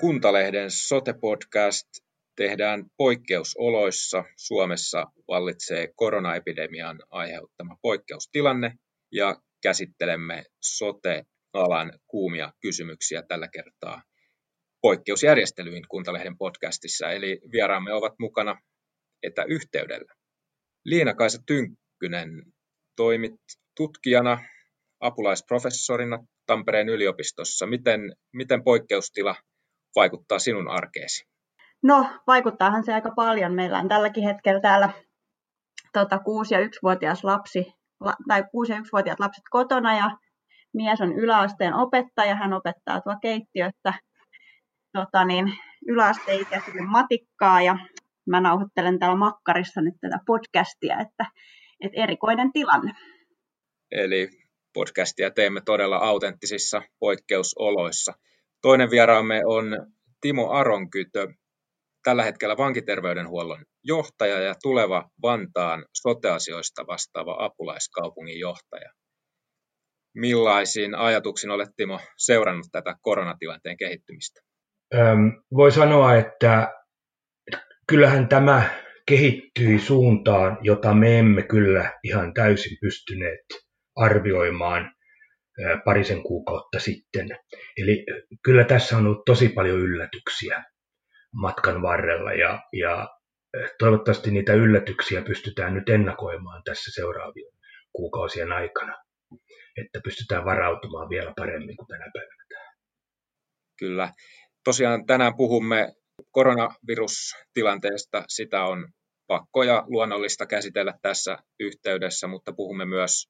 Kuntalehden sote-podcast tehdään poikkeusoloissa. Suomessa vallitsee koronaepidemian aiheuttama poikkeustilanne ja käsittelemme sote-alan kuumia kysymyksiä tällä kertaa poikkeusjärjestelyin Kuntalehden podcastissa. Eli vieraamme ovat mukana etäyhteydellä. Liina-Kaisa Tynkkynen, toimit tutkijana, apulaisprofessorina Tampereen yliopistossa. Miten, miten poikkeustila vaikuttaa sinun arkeesi? No, vaikuttaahan se aika paljon. Meillä on tälläkin hetkellä täällä tota, 6- ja 1-vuotias lapsi, tai 6- ja 1-vuotiaat lapset kotona ja mies on yläasteen opettaja. Hän opettaa tuo keittiössä tota, niin, yläasteikäisille matikkaa ja mä nauhoittelen täällä makkarissa nyt tätä podcastia, että, että erikoinen tilanne. Eli podcastia teemme todella autenttisissa poikkeusoloissa. Toinen vieraamme on Timo Aronkytö, tällä hetkellä vankiterveydenhuollon johtaja ja tuleva Vantaan soteasioista vastaava apulaiskaupungin johtaja. Millaisiin ajatuksiin olet Timo seurannut tätä koronatilanteen kehittymistä? Öm, voi sanoa, että kyllähän tämä kehittyi suuntaan, jota me emme kyllä ihan täysin pystyneet arvioimaan parisen kuukautta sitten. Eli kyllä tässä on ollut tosi paljon yllätyksiä matkan varrella ja, ja toivottavasti niitä yllätyksiä pystytään nyt ennakoimaan tässä seuraavien kuukausien aikana, että pystytään varautumaan vielä paremmin kuin tänä päivänä Kyllä. Tosiaan tänään puhumme koronavirustilanteesta. Sitä on pakko ja luonnollista käsitellä tässä yhteydessä, mutta puhumme myös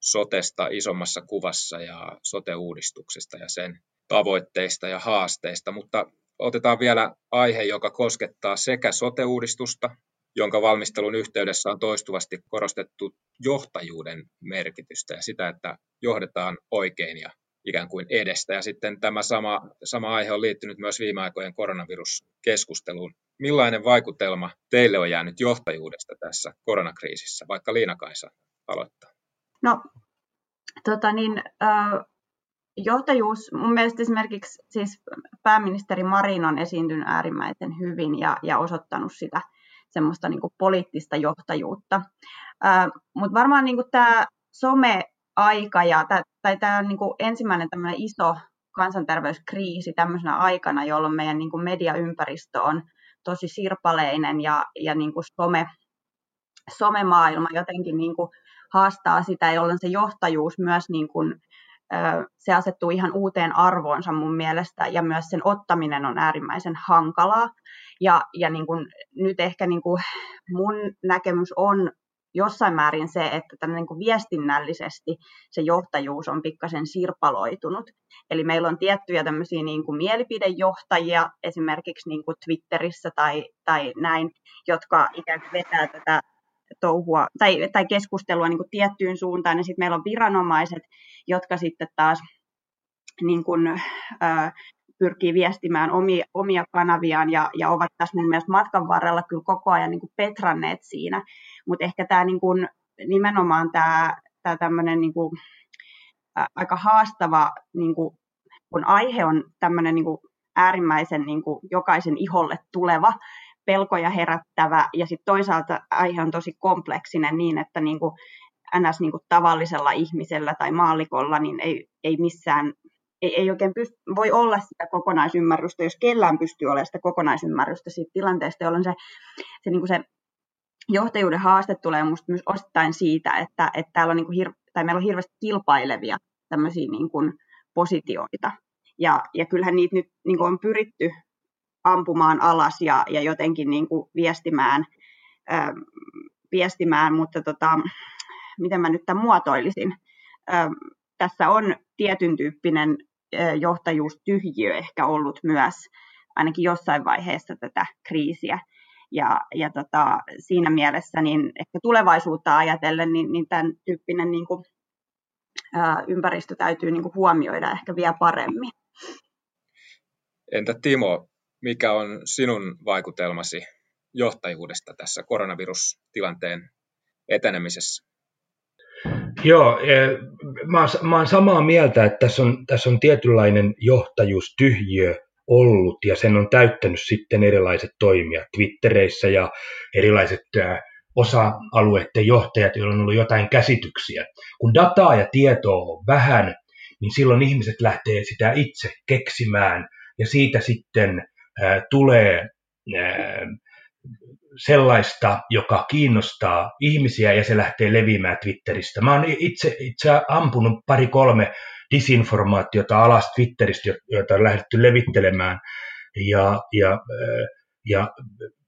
sotesta isommassa kuvassa ja sote-uudistuksesta ja sen tavoitteista ja haasteista, mutta otetaan vielä aihe, joka koskettaa sekä sote-uudistusta, jonka valmistelun yhteydessä on toistuvasti korostettu johtajuuden merkitystä ja sitä, että johdetaan oikein ja ikään kuin edestä. Ja sitten tämä sama, sama aihe on liittynyt myös viime aikojen koronaviruskeskusteluun. Millainen vaikutelma teille on jäänyt johtajuudesta tässä koronakriisissä, vaikka Liina-Kaisa aloittaa? No, tota niin, johtajuus, mun mielestä esimerkiksi siis pääministeri Marin on esiintynyt äärimmäisen hyvin ja, ja osoittanut sitä semmoista niin kuin poliittista johtajuutta. Mutta varmaan niin kuin tämä some-aika ja tai tämä niin kuin ensimmäinen tämmöinen iso kansanterveyskriisi tämmöisenä aikana, jolloin meidän niin kuin mediaympäristö on tosi sirpaleinen ja, ja niin kuin some, somemaailma jotenkin niin kuin haastaa sitä, jolloin se johtajuus myös niin kuin, se asettuu ihan uuteen arvoonsa mun mielestä ja myös sen ottaminen on äärimmäisen hankalaa. Ja, ja niin kuin, nyt ehkä niin kuin mun näkemys on jossain määrin se, että niin kuin viestinnällisesti se johtajuus on pikkasen sirpaloitunut. Eli meillä on tiettyjä tämmöisiä niin kuin mielipidejohtajia esimerkiksi niin kuin Twitterissä tai, tai näin, jotka ikään kuin vetää tätä touhua tai, tai keskustelua niin kuin tiettyyn suuntaan, ja sitten meillä on viranomaiset, jotka sitten taas niin kuin, äh, pyrkii viestimään omia, omia kanaviaan ja, ja ovat tässä mun mielestä matkan varrella kyllä koko ajan niin kuin petranneet siinä. Mutta ehkä tämä niin kuin, nimenomaan tämä, tämä tämmöinen niin kuin, ä, aika haastava, niin kuin, kun aihe on tämmöinen niin kuin äärimmäisen niin kuin jokaisen iholle tuleva, pelkoja herättävä ja sitten toisaalta aihe on tosi kompleksinen niin, että niin kuin ns. Niin kuin tavallisella ihmisellä tai maalikolla niin ei, ei missään ei, ei oikein pyst- voi olla sitä kokonaisymmärrystä, jos kellään pystyy olemaan sitä kokonaisymmärrystä siitä tilanteesta, jolloin se, se, niin kuin se johtajuuden haaste tulee minusta myös osittain siitä, että, että täällä on niin kuin hir- tai meillä on hirveästi kilpailevia tämmöisiä niin kuin positioita. Ja, ja kyllähän niitä nyt niin kuin on pyritty ampumaan alas ja, ja jotenkin niin kuin viestimään, äh, viestimään, mutta tota, miten mä nyt tämän muotoilisin. Äh, tässä on tietyn tyyppinen äh, johtajuustyhjiö ehkä ollut myös ainakin jossain vaiheessa tätä kriisiä. Ja, ja tota, siinä mielessä niin ehkä tulevaisuutta ajatellen, niin, niin tämän tyyppinen niin kuin, ää, ympäristö täytyy niin kuin huomioida ehkä vielä paremmin. Entä Timo, mikä on sinun vaikutelmasi johtajuudesta tässä koronavirustilanteen etenemisessä? Joo, e, mä mä oon samaa mieltä, että tässä on, tässä on tietynlainen johtajuustyhjiö ollut ja sen on täyttänyt sitten erilaiset toimijat Twittereissä ja erilaiset osa-alueiden johtajat, joilla on ollut jotain käsityksiä. Kun dataa ja tietoa on vähän, niin silloin ihmiset lähtee sitä itse keksimään ja siitä sitten tulee sellaista, joka kiinnostaa ihmisiä ja se lähtee leviämään Twitteristä. Mä oon itse, itse ampunut pari-kolme disinformaatiota alas Twitteristä, joita on lähdetty levittelemään. Ja, ja, ja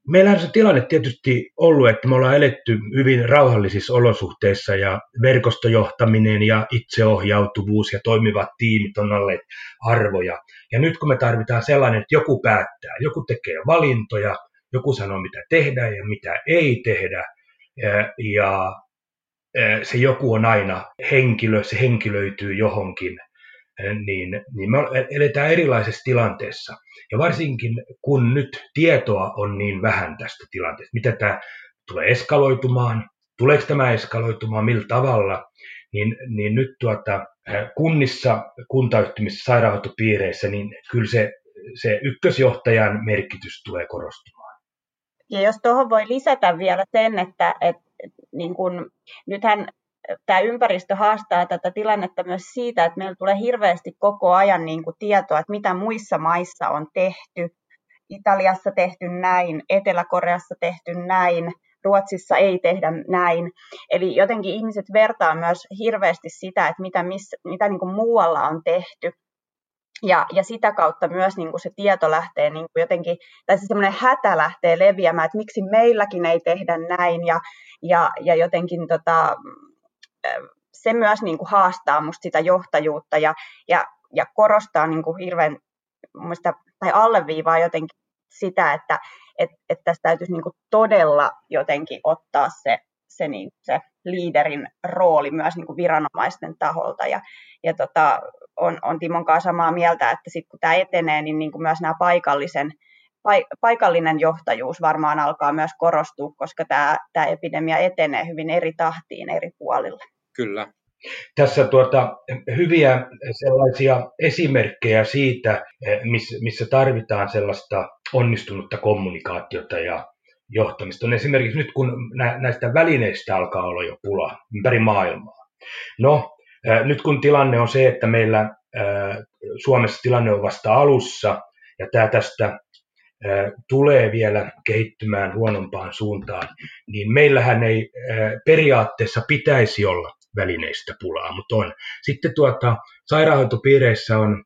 meillä on se tilanne tietysti ollut, että me ollaan eletty hyvin rauhallisissa olosuhteissa ja verkostojohtaminen ja itseohjautuvuus ja toimivat tiimit on olleet arvoja. Ja nyt kun me tarvitaan sellainen, että joku päättää, joku tekee valintoja, joku sanoo mitä tehdään ja mitä ei tehdä, ja se joku on aina henkilö, se henkilöityy johonkin, niin, niin me eletään erilaisessa tilanteessa. Ja varsinkin kun nyt tietoa on niin vähän tästä tilanteesta, mitä tämä tulee eskaloitumaan, tuleeko tämä eskaloitumaan, millä tavalla, niin, niin nyt tuota, kunnissa, kuntayhtymissä, sairaanhoitopiireissä, niin kyllä se, se ykkösjohtajan merkitys tulee korostumaan. Ja jos tuohon voi lisätä vielä sen, että, että niin kun, nythän tämä ympäristö haastaa tätä tilannetta myös siitä, että meillä tulee hirveästi koko ajan niin kuin tietoa, että mitä muissa maissa on tehty. Italiassa tehty näin, Etelä-Koreassa tehty näin, Ruotsissa ei tehdä näin. Eli jotenkin ihmiset vertaa myös hirveästi sitä, että mitä, miss, mitä niin kuin muualla on tehty. Ja, ja sitä kautta myös niin kuin se tieto lähtee niin kuin jotenkin, tai se semmoinen hätä lähtee leviämään, että miksi meilläkin ei tehdä näin, ja, ja, ja jotenkin tota, se myös niin kuin haastaa musta sitä johtajuutta ja, ja, ja korostaa niin kuin hirveän, muista, tai alleviivaa jotenkin sitä, että et, et tässä täytyisi niin kuin todella jotenkin ottaa se, se, niin, se liiderin rooli myös niin kuin viranomaisten taholta. Ja, ja tota, on, on Timon kanssa samaa mieltä, että sitten kun tämä etenee, niin, niin kuin myös nämä paikallisen, paikallinen johtajuus varmaan alkaa myös korostua, koska tämä, tämä epidemia etenee hyvin eri tahtiin eri puolilla. Kyllä. Tässä tuota, hyviä sellaisia esimerkkejä siitä, missä tarvitaan sellaista onnistunutta kommunikaatiota ja johtamista. On esimerkiksi nyt, kun näistä välineistä alkaa olla jo pula ympäri maailmaa. No, nyt kun tilanne on se, että meillä Suomessa tilanne on vasta alussa, ja tämä tästä tulee vielä kehittymään huonompaan suuntaan, niin meillähän ei periaatteessa pitäisi olla välineistä pulaa, mutta on. Sitten tuota, sairaanhoitopiireissä on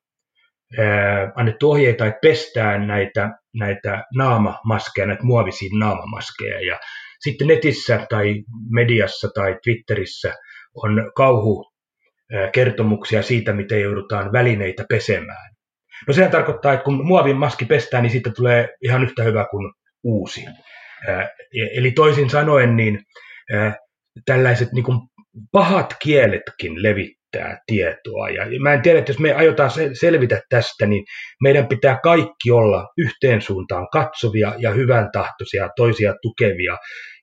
annettu ohjeita, että pestään näitä, näitä naamamaskeja, näitä muovisia naamamaskeja. Ja sitten netissä tai mediassa tai Twitterissä on kauhu kertomuksia siitä, miten joudutaan välineitä pesemään. No sehän tarkoittaa, että kun muovin maski pestään, niin siitä tulee ihan yhtä hyvä kuin uusi. Eli toisin sanoen, niin tällaiset niin kuin pahat kieletkin levittää tietoa. Ja mä en tiedä, että jos me aiotaan selvitä tästä, niin meidän pitää kaikki olla yhteen suuntaan katsovia ja hyvän tahtoisia, toisia tukevia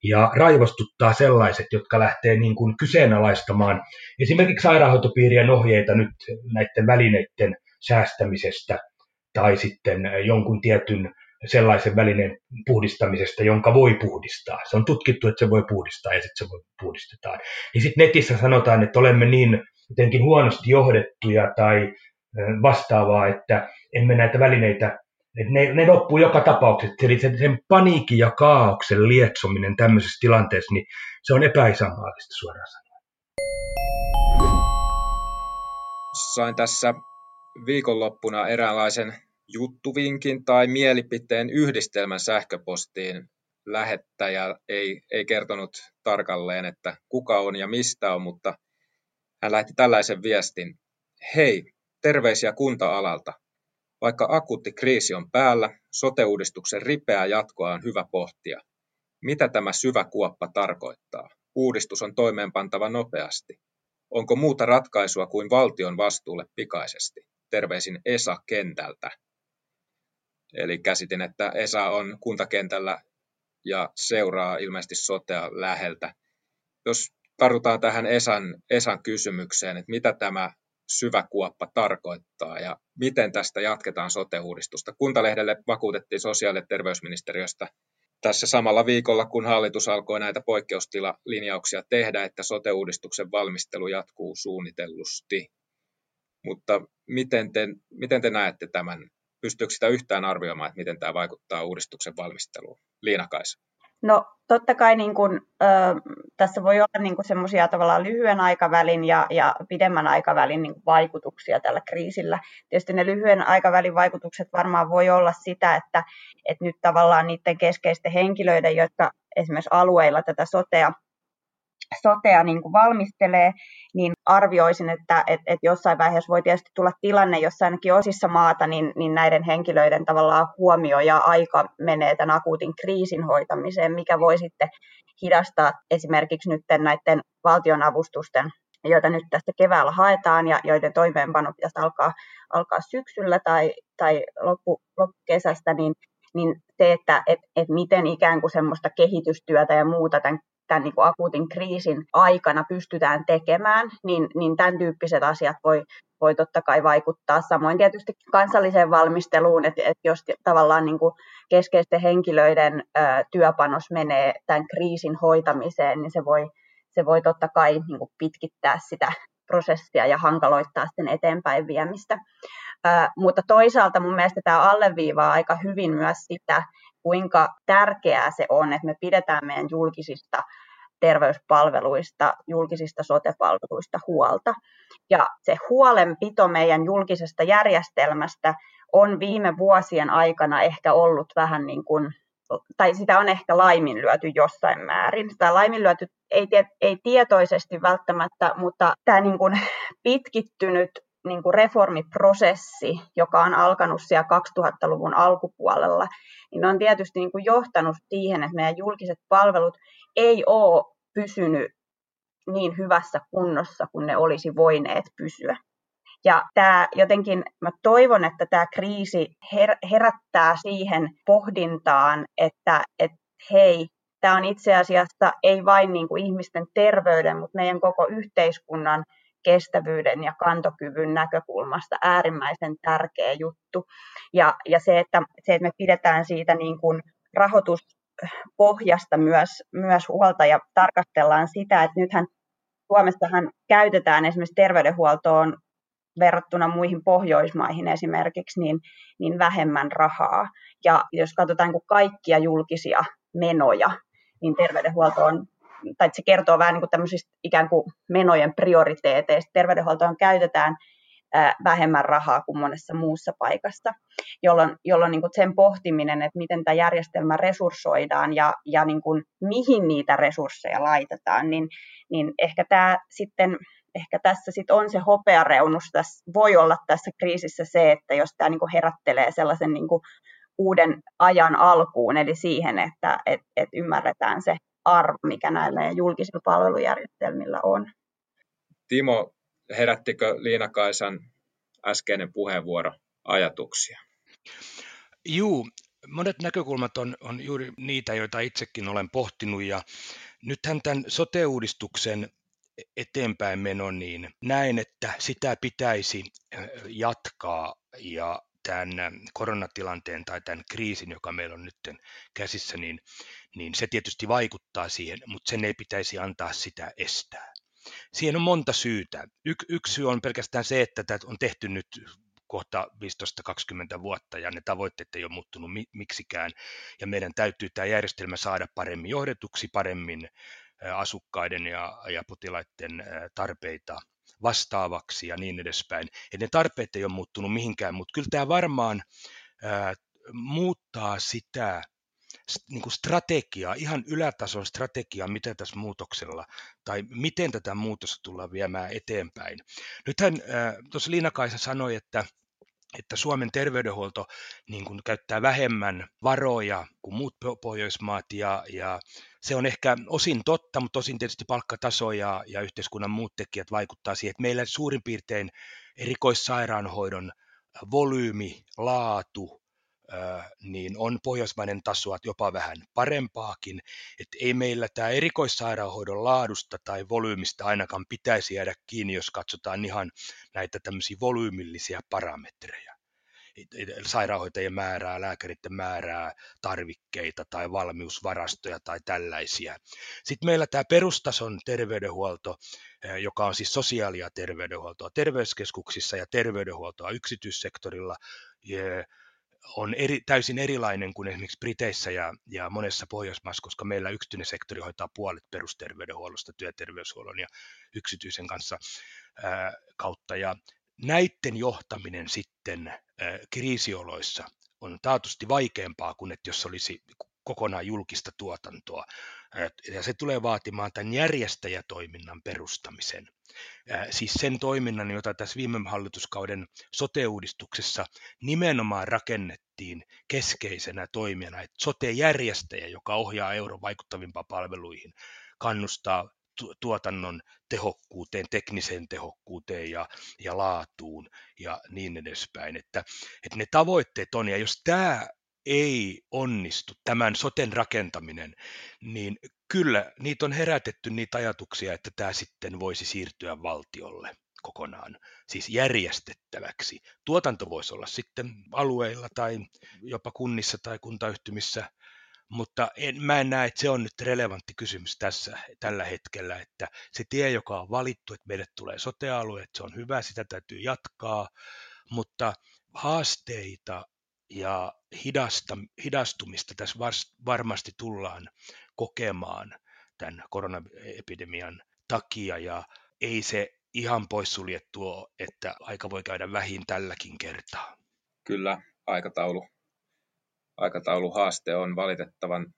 ja raivostuttaa sellaiset, jotka lähtee niin kuin kyseenalaistamaan esimerkiksi sairaanhoitopiirien ohjeita nyt näiden välineiden säästämisestä tai sitten jonkun tietyn sellaisen välineen puhdistamisesta, jonka voi puhdistaa. Se on tutkittu, että se voi puhdistaa ja sitten se voi puhdistetaan. Niin sitten netissä sanotaan, että olemme niin jotenkin huonosti johdettuja tai vastaavaa, että emme näitä välineitä, että ne, ne loppuu joka tapauksessa. Eli sen, paniikin ja kaauksen lietsominen tämmöisessä tilanteessa, niin se on epäisänmaallista suoraan sanoen. Sain tässä viikonloppuna eräänlaisen juttuvinkin tai mielipiteen yhdistelmän sähköpostiin lähettäjä ei, ei kertonut tarkalleen, että kuka on ja mistä on, mutta hän lähetti tällaisen viestin. Hei, terveisiä kunta-alalta. Vaikka akuutti kriisi on päällä, sote-uudistuksen ripeää jatkoa on hyvä pohtia. Mitä tämä syvä kuoppa tarkoittaa? Uudistus on toimeenpantava nopeasti. Onko muuta ratkaisua kuin valtion vastuulle pikaisesti? Terveisin Esa kentältä. Eli käsitin, että Esa on kuntakentällä ja seuraa ilmeisesti sotea läheltä. Jos tartutaan tähän Esan, Esan kysymykseen, että mitä tämä syvä kuoppa tarkoittaa ja miten tästä jatketaan sote-uudistusta. Kuntalehdelle vakuutettiin sosiaali- ja terveysministeriöstä tässä samalla viikolla, kun hallitus alkoi näitä poikkeustilalinjauksia tehdä, että sote-uudistuksen valmistelu jatkuu suunnitellusti. Mutta miten te, miten te näette tämän? Pystyykö sitä yhtään arvioimaan, että miten tämä vaikuttaa uudistuksen valmisteluun? Liina Kaisa. No totta kai niin kun, ö, tässä voi olla niin semmoisia tavallaan lyhyen aikavälin ja, ja pidemmän aikavälin niin vaikutuksia tällä kriisillä. Tietysti ne lyhyen aikavälin vaikutukset varmaan voi olla sitä, että, että nyt tavallaan niiden keskeisten henkilöiden, jotka esimerkiksi alueilla tätä sotea sotea niin kuin valmistelee, niin arvioisin, että et, et jossain vaiheessa voi tietysti tulla tilanne, jossa ainakin osissa maata niin, niin näiden henkilöiden tavallaan huomio ja aika menee tämän akuutin kriisin hoitamiseen, mikä voi sitten hidastaa esimerkiksi nyt näiden valtionavustusten joita nyt tästä keväällä haetaan ja joiden toimeenpano pitäisi alkaa, alkaa syksyllä tai, tai loppu, loppukesästä, niin, niin se, että et, et miten ikään kuin semmoista kehitystyötä ja muuta tämän tämän niin kuin akuutin kriisin aikana pystytään tekemään, niin, niin tämän tyyppiset asiat voi, voi totta kai vaikuttaa. Samoin tietysti kansalliseen valmisteluun, että, että jos tavallaan niin kuin keskeisten henkilöiden ö, työpanos menee tämän kriisin hoitamiseen, niin se voi, se voi totta kai niin kuin pitkittää sitä prosessia ja hankaloittaa sen eteenpäin viemistä. Ö, mutta toisaalta mun mielestä tämä alleviivaa aika hyvin myös sitä, kuinka tärkeää se on, että me pidetään meidän julkisista terveyspalveluista, julkisista sotepalveluista huolta. Ja se huolenpito meidän julkisesta järjestelmästä on viime vuosien aikana ehkä ollut vähän niin kuin, tai sitä on ehkä laiminlyöty jossain määrin. Sitä laiminlyöty ei, ei tietoisesti välttämättä, mutta tämä niin kuin pitkittynyt niin kuin reformiprosessi, joka on alkanut siellä 2000-luvun alkupuolella, niin on tietysti niin kuin johtanut siihen, että meidän julkiset palvelut ei ole pysynyt niin hyvässä kunnossa kuin ne olisi voineet pysyä. Ja tämä jotenkin, mä toivon, että tämä kriisi her- herättää siihen pohdintaan, että et, hei, tämä on itse asiassa ei vain niin kuin ihmisten terveyden, mutta meidän koko yhteiskunnan kestävyyden ja kantokyvyn näkökulmasta äärimmäisen tärkeä juttu. Ja, ja se, että, se, että me pidetään siitä niin kuin rahoituspohjasta myös, myös huolta ja tarkastellaan sitä, että nythän Suomessahan käytetään esimerkiksi terveydenhuoltoon verrattuna muihin Pohjoismaihin esimerkiksi, niin, niin vähemmän rahaa. Ja jos katsotaan kaikkia julkisia menoja, niin terveydenhuolto on tai se kertoo vähän niin kuin tämmöisistä ikään kuin menojen prioriteeteista. Terveydenhuoltoon käytetään vähemmän rahaa kuin monessa muussa paikassa, jolloin, jolloin niin kuin sen pohtiminen, että miten tämä järjestelmä resurssoidaan ja, ja niin kuin mihin niitä resursseja laitetaan, niin, niin ehkä, tämä sitten, ehkä tässä sitten on se hopeareunus, tässä voi olla tässä kriisissä se, että jos tämä niin kuin herättelee sellaisen niin kuin uuden ajan alkuun, eli siihen, että et, et ymmärretään se arvo, mikä näillä julkisilla palvelujärjestelmillä on. Timo, herättikö Liina Kaisan äskeinen puheenvuoro ajatuksia? Juu, monet näkökulmat on, on juuri niitä, joita itsekin olen pohtinut ja nythän tämän sote-uudistuksen eteenpäin meno, niin näen, että sitä pitäisi jatkaa ja tämän koronatilanteen tai tämän kriisin, joka meillä on nyt käsissä, niin niin se tietysti vaikuttaa siihen, mutta sen ei pitäisi antaa sitä estää. Siihen on monta syytä. Y- yksi syy on pelkästään se, että tätä on tehty nyt kohta 15-20 vuotta ja ne tavoitteet ei ole muuttunut miksikään ja meidän täytyy tämä järjestelmä saada paremmin johdetuksi, paremmin asukkaiden ja, ja potilaiden tarpeita vastaavaksi ja niin edespäin. Et ne tarpeet ei ole muuttunut mihinkään, mutta kyllä tämä varmaan ää, muuttaa sitä niin kuin strategiaa, ihan ylätason strategiaa, mitä tässä muutoksella, tai miten tätä muutosta tullaan viemään eteenpäin. Nythän tuossa Liina-Kaisa sanoi, että että Suomen terveydenhuolto niin kuin käyttää vähemmän varoja kuin muut Pohjoismaat ja, ja se on ehkä osin totta, mutta osin tietysti palkkataso ja, ja yhteiskunnan muut tekijät vaikuttaa siihen, että meillä suurin piirtein erikoissairaanhoidon volyymi, laatu, niin on pohjoismainen tasoa jopa vähän parempaakin. Että ei meillä tämä erikoissairaanhoidon laadusta tai volyymista ainakaan pitäisi jäädä kiinni, jos katsotaan ihan näitä tämmöisiä volyymillisia parametreja sairaanhoitajien määrää, lääkäreiden määrää, tarvikkeita tai valmiusvarastoja tai tällaisia. Sitten meillä tämä perustason terveydenhuolto, joka on siis sosiaali- ja terveydenhuoltoa terveyskeskuksissa ja terveydenhuoltoa yksityissektorilla, on eri, täysin erilainen kuin esimerkiksi Briteissä ja, ja monessa Pohjoismaassa, koska meillä yksityinen sektori hoitaa puolet perusterveydenhuollosta työterveyshuollon ja yksityisen kanssa ää, kautta. Ja näiden johtaminen sitten ää, kriisioloissa on taatusti vaikeampaa kuin että jos olisi kokonaan julkista tuotantoa. Ja se tulee vaatimaan tämän järjestäjätoiminnan perustamisen. Siis sen toiminnan, jota tässä viime hallituskauden sote-uudistuksessa nimenomaan rakennettiin keskeisenä toimijana, että sote-järjestäjä, joka ohjaa euron vaikuttavimpaan palveluihin, kannustaa tuotannon tehokkuuteen, tekniseen tehokkuuteen ja, ja laatuun ja niin edespäin. Että, että ne tavoitteet on, ja jos tämä ei onnistu, tämän soten rakentaminen, niin kyllä niitä on herätetty niitä ajatuksia, että tämä sitten voisi siirtyä valtiolle kokonaan, siis järjestettäväksi. Tuotanto voisi olla sitten alueilla tai jopa kunnissa tai kuntayhtymissä, mutta en, mä en näe, että se on nyt relevantti kysymys tässä, tällä hetkellä, että se tie, joka on valittu, että meille tulee sotealue, että se on hyvä, sitä täytyy jatkaa, mutta haasteita ja hidasta, hidastumista tässä varmasti tullaan kokemaan tämän koronaepidemian takia. Ja ei se ihan poissuljettu että aika voi käydä vähin tälläkin kertaa. Kyllä, aikataulu, aikatauluhaaste on valitettavan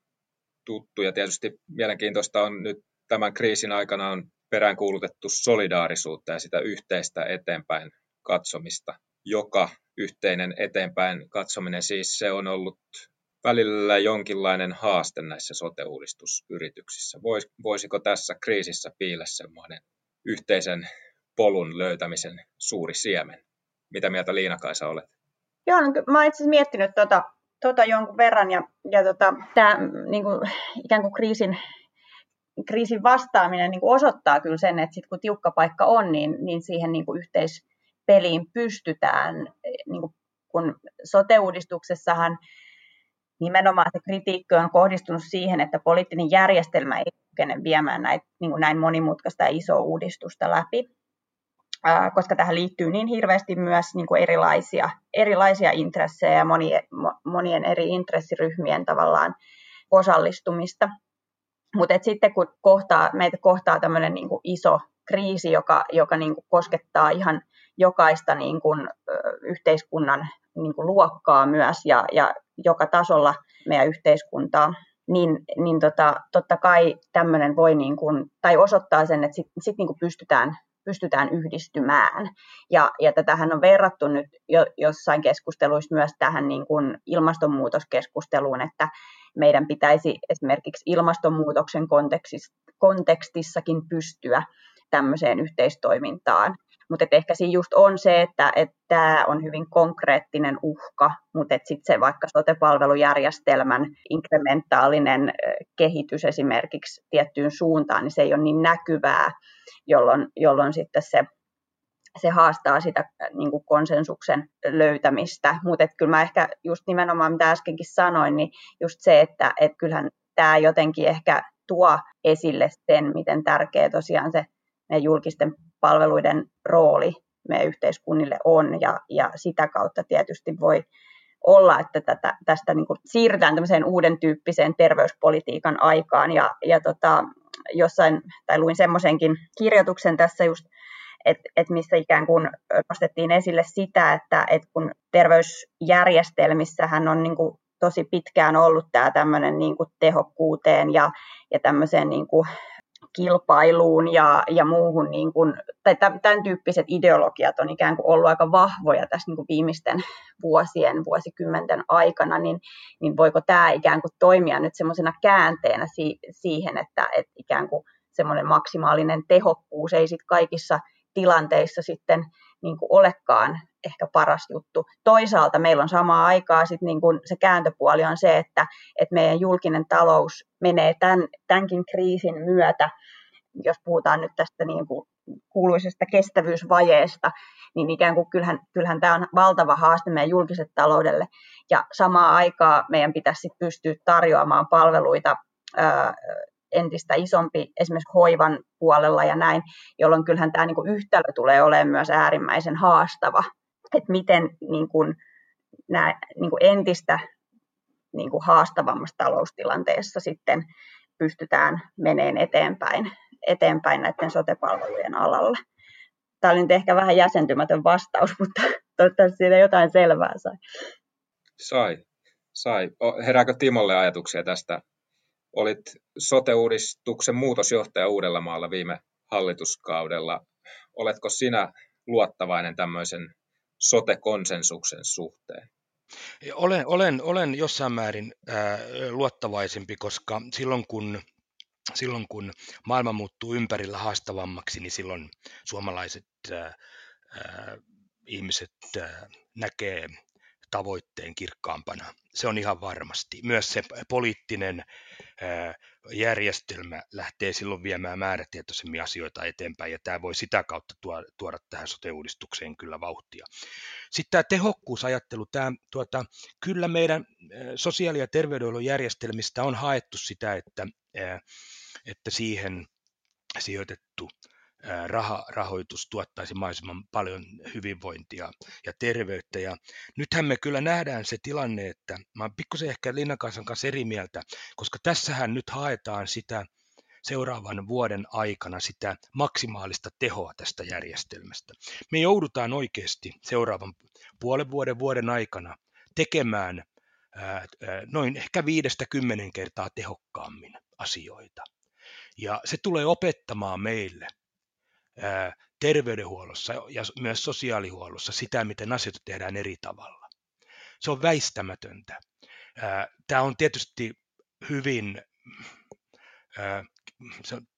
tuttu. Ja tietysti mielenkiintoista on nyt tämän kriisin aikana on peräänkuulutettu solidaarisuutta ja sitä yhteistä eteenpäin katsomista, joka yhteinen eteenpäin katsominen siis se on ollut välillä jonkinlainen haaste näissä sote-uudistusyrityksissä. Voisiko tässä kriisissä piillä semmoinen yhteisen polun löytämisen suuri siemen? Mitä mieltä Liina-Kaisa olet? Joo, no, mä itse miettinyt tota, tota jonkun verran ja, ja tota, tämä niin kuin, ikään kuin kriisin, kriisin vastaaminen niin kuin osoittaa kyllä sen, että sit kun tiukka paikka on, niin, niin siihen niin kuin yhteispeliin pystytään. Niin kuin, kun sote-uudistuksessahan nimenomaan se kritiikki on kohdistunut siihen, että poliittinen järjestelmä ei kykene viemään näitä, niin kuin näin monimutkaista ja isoa uudistusta läpi, koska tähän liittyy niin hirveästi myös niin kuin erilaisia, erilaisia intressejä ja monien, monien eri intressiryhmien tavallaan osallistumista. Mutta sitten kun kohtaa, meitä kohtaa tämmöinen niin iso kriisi, joka, joka niin kuin koskettaa ihan jokaista niin kuin, yhteiskunnan niin kuin luokkaa myös ja, ja joka tasolla meidän yhteiskuntaa, niin, niin tota, totta kai tämmöinen voi niin kuin, tai osoittaa sen, että sitten sit niin kuin pystytään, pystytään yhdistymään. Ja, ja tätähän on verrattu nyt jo, jossain keskusteluissa myös tähän niin kuin ilmastonmuutoskeskusteluun, että meidän pitäisi esimerkiksi ilmastonmuutoksen kontekstissakin pystyä tämmöiseen yhteistoimintaan. Mutta ehkä siinä just on se, että tämä on hyvin konkreettinen uhka, mutta sitten se vaikka sote-palvelujärjestelmän inkrementaalinen kehitys esimerkiksi tiettyyn suuntaan, niin se ei ole niin näkyvää, jolloin, jolloin sitten se se haastaa sitä niin kuin konsensuksen löytämistä. Mutta kyllä mä ehkä just nimenomaan, mitä äskenkin sanoin, niin just se, että et kyllähän tämä jotenkin ehkä tuo esille sen, miten tärkeä tosiaan se meidän julkisten palveluiden rooli meidän yhteiskunnille on ja, ja sitä kautta tietysti voi olla, että tätä, tästä niin kuin siirrytään tämmöiseen uuden tyyppiseen terveyspolitiikan aikaan. Ja, ja tota, jossain, tai luin semmoisenkin kirjoituksen tässä just, että et missä ikään kuin nostettiin esille sitä, että et kun terveysjärjestelmissähän on niin kuin tosi pitkään ollut tämä tämmöinen niin kuin tehokkuuteen ja, ja tämmöiseen niin kuin kilpailuun ja, ja muuhun, niin kuin, tai tämän tyyppiset ideologiat on ikään kuin ollut aika vahvoja tässä niin kuin viimeisten vuosien, vuosikymmenten aikana, niin, niin voiko tämä ikään kuin toimia nyt semmoisena käänteenä si, siihen, että, että ikään kuin semmoinen maksimaalinen tehokkuus ei sitten kaikissa tilanteissa sitten niin kuin olekaan ehkä paras juttu. Toisaalta meillä on samaa aikaa sit niin kun se kääntöpuoli on se, että, että meidän julkinen talous menee tämän, tämänkin kriisin myötä, jos puhutaan nyt tästä niin kuin kuuluisesta kestävyysvajeesta, niin ikään kuin kyllähän, kyllähän tämä on valtava haaste meidän julkiselle taloudelle. Ja samaa aikaa meidän pitäisi pystyä tarjoamaan palveluita ää, entistä isompi esimerkiksi hoivan puolella ja näin, jolloin kyllähän tämä niin kuin yhtälö tulee olemaan myös äärimmäisen haastava, että miten niin kuin, nämä, niin kuin entistä niin kuin haastavammassa taloustilanteessa sitten pystytään meneen eteenpäin, eteenpäin näiden sotepalvelujen alalla. Tämä oli nyt ehkä vähän jäsentymätön vastaus, mutta toivottavasti siitä jotain selvää sai. Sai, sai. Herääkö Timolle ajatuksia tästä olit sote-uudistuksen muutosjohtaja Uudellamaalla viime hallituskaudella. Oletko sinä luottavainen tämmöisen sote-konsensuksen suhteen? Olen, olen, olen jossain määrin ää, luottavaisempi, koska silloin kun, silloin kun maailma muuttuu ympärillä haastavammaksi, niin silloin suomalaiset ää, ää, ihmiset ää, näkee tavoitteen kirkkaampana. Se on ihan varmasti. Myös se poliittinen järjestelmä lähtee silloin viemään määrätietoisemmin asioita eteenpäin, ja tämä voi sitä kautta tuoda tähän sote-uudistukseen kyllä vauhtia. Sitten tämä tehokkuusajattelu, tämä, tuota, kyllä meidän sosiaali- ja terveydenhuollon järjestelmistä on haettu sitä, että, että siihen sijoitettu raha, rahoitus tuottaisi mahdollisimman paljon hyvinvointia ja terveyttä. Ja nythän me kyllä nähdään se tilanne, että mä olen pikkusen ehkä Linnan kanssa, eri mieltä, koska tässähän nyt haetaan sitä seuraavan vuoden aikana sitä maksimaalista tehoa tästä järjestelmästä. Me joudutaan oikeasti seuraavan puolen vuoden vuoden aikana tekemään ää, noin ehkä viidestä kymmenen kertaa tehokkaammin asioita. Ja se tulee opettamaan meille terveydenhuollossa ja myös sosiaalihuollossa sitä, miten asioita tehdään eri tavalla. Se on väistämätöntä. Tämä on tietysti hyvin,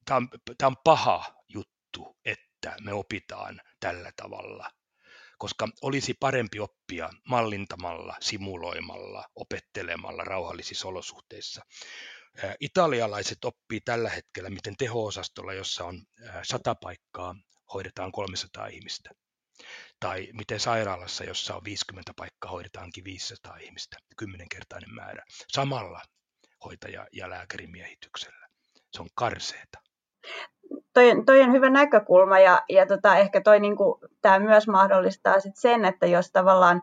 tämä on, tämä on paha juttu, että me opitaan tällä tavalla, koska olisi parempi oppia mallintamalla, simuloimalla, opettelemalla rauhallisissa olosuhteissa. Italialaiset oppii tällä hetkellä, miten teho-osastolla, jossa on 100 paikkaa, hoidetaan 300 ihmistä. Tai miten sairaalassa, jossa on 50 paikkaa, hoidetaankin 500 ihmistä, kymmenenkertainen määrä, samalla hoitaja- ja lääkärimiehityksellä. Se on karseeta. Toi, toi on hyvä näkökulma ja, ja tota, ehkä toi, niinku, tämä myös mahdollistaa sit sen, että jos tavallaan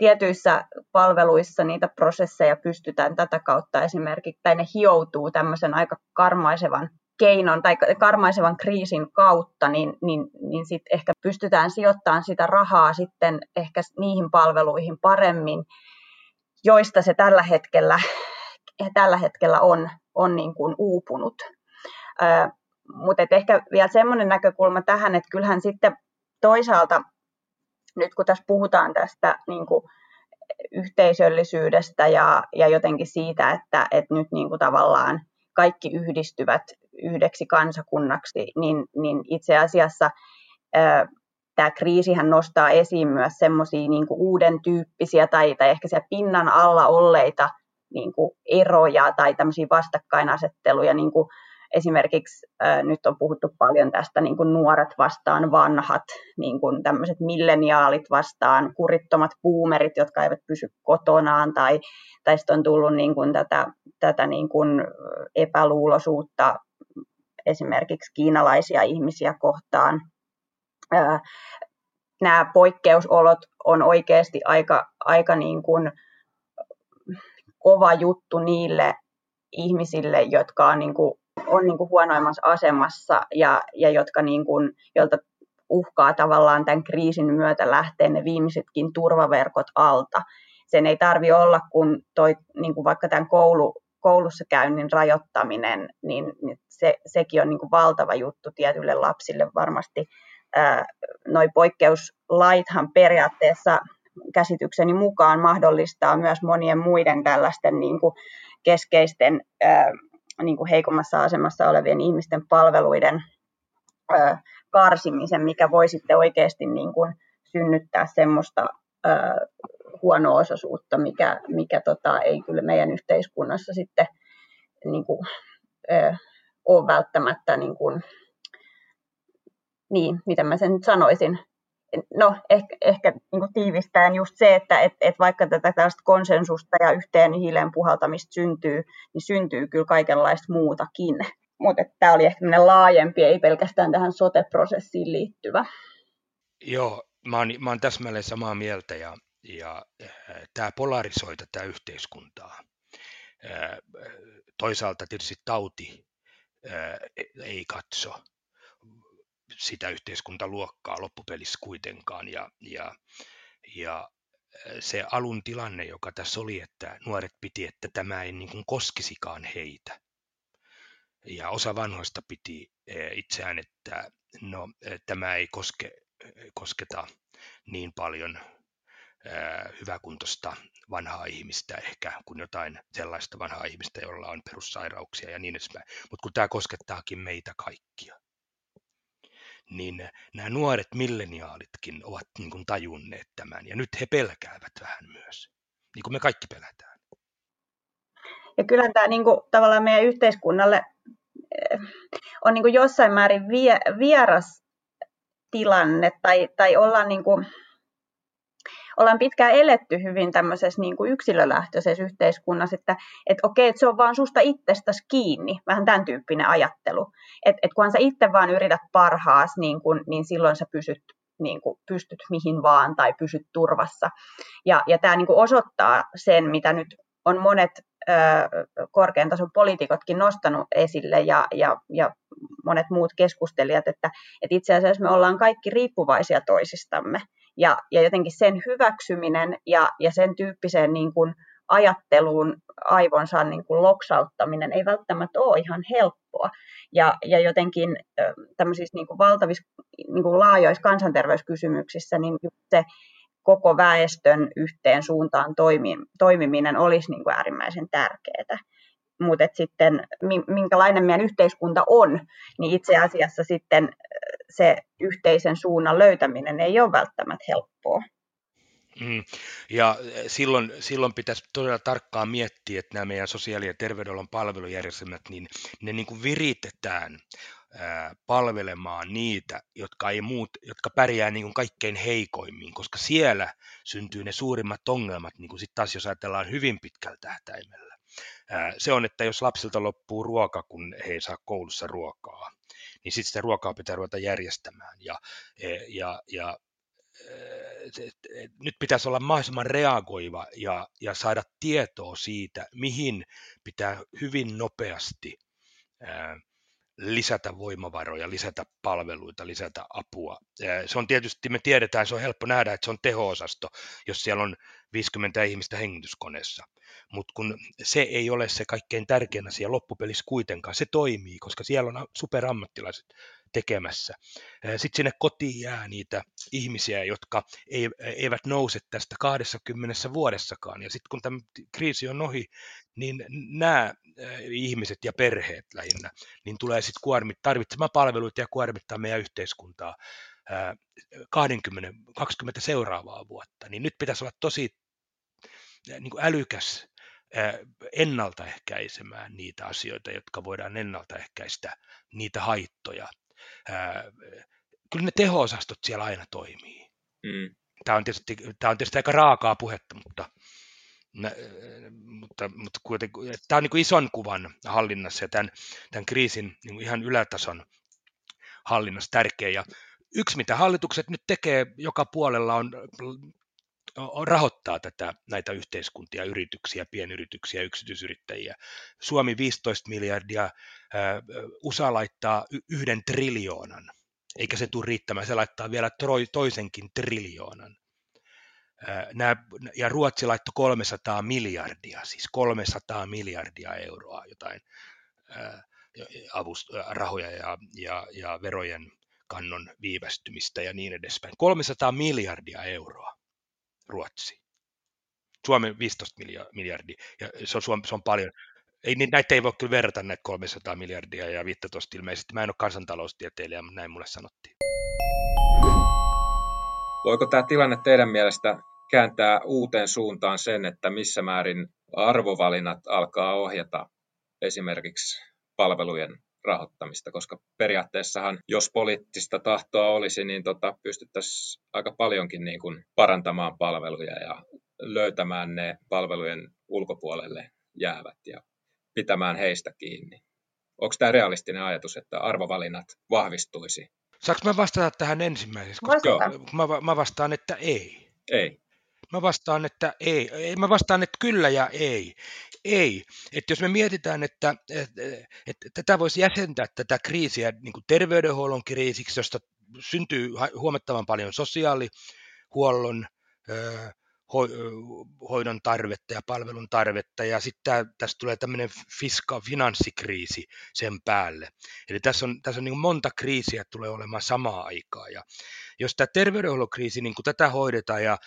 tietyissä palveluissa niitä prosesseja pystytään tätä kautta esimerkiksi, tai ne hioutuu tämmöisen aika karmaisevan keinon tai karmaisevan kriisin kautta, niin, niin, niin sit ehkä pystytään sijoittamaan sitä rahaa sitten ehkä niihin palveluihin paremmin, joista se tällä hetkellä, tällä hetkellä on, on niin kuin uupunut. Mutta ehkä vielä semmoinen näkökulma tähän, että kyllähän sitten toisaalta nyt kun tässä puhutaan tästä niin kuin yhteisöllisyydestä ja, ja jotenkin siitä, että, että nyt niin kuin tavallaan kaikki yhdistyvät yhdeksi kansakunnaksi, niin, niin itse asiassa ää, tämä kriisihän nostaa esiin myös semmoisia niin uuden tyyppisiä tai, tai ehkä siellä pinnan alla olleita niin kuin eroja tai tämmöisiä vastakkainasetteluja, niin kuin esimerkiksi äh, nyt on puhuttu paljon tästä niin kuin nuoret vastaan vanhat, niin kuin tämmöiset milleniaalit vastaan kurittomat boomerit, jotka eivät pysy kotonaan, tai, sitten on tullut niin kuin tätä, tätä niin kuin epäluuloisuutta esimerkiksi kiinalaisia ihmisiä kohtaan. Äh, nämä poikkeusolot on oikeasti aika, aika niin kuin kova juttu niille ihmisille, jotka on niin kuin on niin kuin huonoimmassa asemassa ja, ja jotka niin kuin, joilta uhkaa tavallaan tämän kriisin myötä lähteä ne viimeisetkin turvaverkot alta. Sen ei tarvi olla, kun toi, niin kuin vaikka tämän koulu, koulussa käynnin rajoittaminen, niin, se, sekin on niin kuin valtava juttu tietyille lapsille varmasti. Noi poikkeuslaithan periaatteessa käsitykseni mukaan mahdollistaa myös monien muiden tällaisten niin kuin keskeisten niin kuin heikommassa asemassa olevien ihmisten palveluiden ö, karsimisen, mikä voi sitten oikeasti niin kuin synnyttää semmoista ö, huono-osaisuutta, mikä, mikä tota, ei kyllä meidän yhteiskunnassa sitten niin kuin, ö, ole välttämättä, niin, kuin, niin miten mä sen nyt sanoisin, no ehkä, ehkä niin kuin just se, että et, et vaikka tätä tällaista konsensusta ja yhteen hiileen puhaltamista syntyy, niin syntyy kyllä kaikenlaista muutakin. Mutta tämä oli ehkä laajempi, ei pelkästään tähän sote-prosessiin liittyvä. Joo, mä oon, mä oon täsmälleen samaa mieltä ja, ja äh, tämä polarisoi tätä yhteiskuntaa. Äh, toisaalta tietysti tauti äh, ei katso sitä yhteiskuntaluokkaa loppupelissä kuitenkaan. Ja, ja, ja se alun tilanne, joka tässä oli, että nuoret piti, että tämä ei niin kuin koskisikaan heitä. Ja osa vanhoista piti itseään, että no, tämä ei koske, kosketa niin paljon hyväkuntoista vanhaa ihmistä ehkä kuin jotain sellaista vanhaa ihmistä, jolla on perussairauksia ja niin edespäin. Mutta kun tämä koskettaakin meitä kaikkia niin nämä nuoret milleniaalitkin ovat niin kuin tajunneet tämän, ja nyt he pelkäävät vähän myös, niin kuin me kaikki pelätään. Ja kyllä tämä niin kuin, tavallaan meidän yhteiskunnalle eh, on niin kuin jossain määrin vie, vieras tilanne, tai, tai ollaan niin kuin, ollaan pitkään eletty hyvin tämmöisessä niin kuin yksilölähtöisessä yhteiskunnassa, että et okei, että se on vaan susta itsestäsi kiinni, vähän tämän tyyppinen ajattelu. Että et kunhan sä itse vaan yrität parhaas, niin, kun, niin silloin sä pysyt, niin kuin, pystyt mihin vaan tai pysyt turvassa. Ja, ja tämä niin kuin osoittaa sen, mitä nyt on monet korkean tason poliitikotkin nostanut esille ja, ja, ja monet muut keskustelijat, että, että itse asiassa me ollaan kaikki riippuvaisia toisistamme. Ja, ja jotenkin sen hyväksyminen ja, ja sen tyyppiseen niin kuin ajatteluun aivonsa niin kuin loksauttaminen ei välttämättä ole ihan helppoa. Ja, ja jotenkin tämmöisissä niin kuin valtavissa niin kuin laajoissa kansanterveyskysymyksissä niin se koko väestön yhteen suuntaan toimiminen olisi niin kuin äärimmäisen tärkeää. Mutta sitten minkälainen meidän yhteiskunta on, niin itse asiassa sitten se yhteisen suunnan löytäminen ei ole välttämättä helppoa. Mm. Ja silloin, silloin pitäisi todella tarkkaan miettiä, että nämä meidän sosiaali- ja terveydenhuollon palvelujärjestelmät, niin ne niin kuin viritetään ää, palvelemaan niitä, jotka, ei muut, jotka pärjää niin kuin kaikkein heikoimmin, koska siellä syntyy ne suurimmat ongelmat, niin kuin sitten taas jos ajatellaan hyvin pitkällä tähtäimellä. Se on, että jos lapsilta loppuu ruoka, kun he ei saa koulussa ruokaa, niin sitten sitä ruokaa pitää ruveta järjestämään. Ja, e, ja, ja e, nyt pitäisi olla mahdollisimman reagoiva ja, ja saada tietoa siitä, mihin pitää hyvin nopeasti lisätä voimavaroja, lisätä palveluita, lisätä apua. Se on tietysti, me tiedetään, se on helppo nähdä, että se on teho-osasto, jos siellä on 50 ihmistä hengityskoneessa. Mutta kun se ei ole se kaikkein tärkein asia loppupelissä kuitenkaan, se toimii, koska siellä on superammattilaiset tekemässä. Sitten sinne kotiin jää niitä ihmisiä, jotka eivät nouse tästä 20 vuodessakaan. Ja sitten kun tämä kriisi on ohi, niin nämä ihmiset ja perheet lähinnä, niin tulee sitten kuormit, tarvitsemaan palveluita ja kuormittaa meidän yhteiskuntaa 20, 20 seuraavaa vuotta. Niin nyt pitäisi olla tosi niin kuin älykäs ennaltaehkäisemään niitä asioita, jotka voidaan ennaltaehkäistä, niitä haittoja. Kyllä ne teho-osastot siellä aina toimii. Mm. Tämä, on tietysti, tämä on tietysti aika raakaa puhetta, mutta, mutta, mutta kuitenkin, tämä on niin kuin ison kuvan hallinnassa ja tämän, tämän kriisin niin kuin ihan ylätason hallinnassa tärkeä. Ja yksi, mitä hallitukset nyt tekee joka puolella, on rahoittaa tätä, näitä yhteiskuntia, yrityksiä, pienyrityksiä, yksityisyrittäjiä. Suomi 15 miljardia, USA laittaa yhden triljoonan, eikä se tule riittämään, se laittaa vielä toisenkin triljoonan. Nämä, ja Ruotsi laittoi 300 miljardia, siis 300 miljardia euroa jotain avust, rahoja ja, ja, ja verojen kannon viivästymistä ja niin edespäin. 300 miljardia euroa. Ruotsi. Suomen 15 miljardia, ja se on, se on paljon. Ei, niin näitä ei voi kyllä verrata näitä 300 miljardia ja 15 ilmeisesti. Mä en ole kansantaloustieteilijä, mutta näin mulle sanottiin. Voiko tämä tilanne teidän mielestä kääntää uuteen suuntaan sen, että missä määrin arvovalinnat alkaa ohjata esimerkiksi palvelujen rahoittamista, koska periaatteessahan, jos poliittista tahtoa olisi, niin tota, pystyttäisiin aika paljonkin niin kuin parantamaan palveluja ja löytämään ne palvelujen ulkopuolelle jäävät ja pitämään heistä kiinni. Onko tämä realistinen ajatus, että arvovalinnat vahvistuisi? Saanko mä vastata tähän ensimmäisessä? Koska mä, mä vastaan, että ei. Ei. Mä vastaan, että ei. Mä vastaan, että kyllä ja ei. Ei. Että jos me mietitään, että, että, että tätä voisi jäsentää tätä kriisiä niin kuin terveydenhuollon kriisiksi, josta syntyy huomattavan paljon sosiaalihuollon hoidon tarvetta ja palvelun tarvetta, ja sitten tästä tulee tämmöinen fiska, finanssikriisi sen päälle. Eli tässä on, tässä on niin monta kriisiä tulee olemaan samaa aikaa, ja jos tämä terveydenhuollon kriisi, niin kuin tätä hoidetaan, ja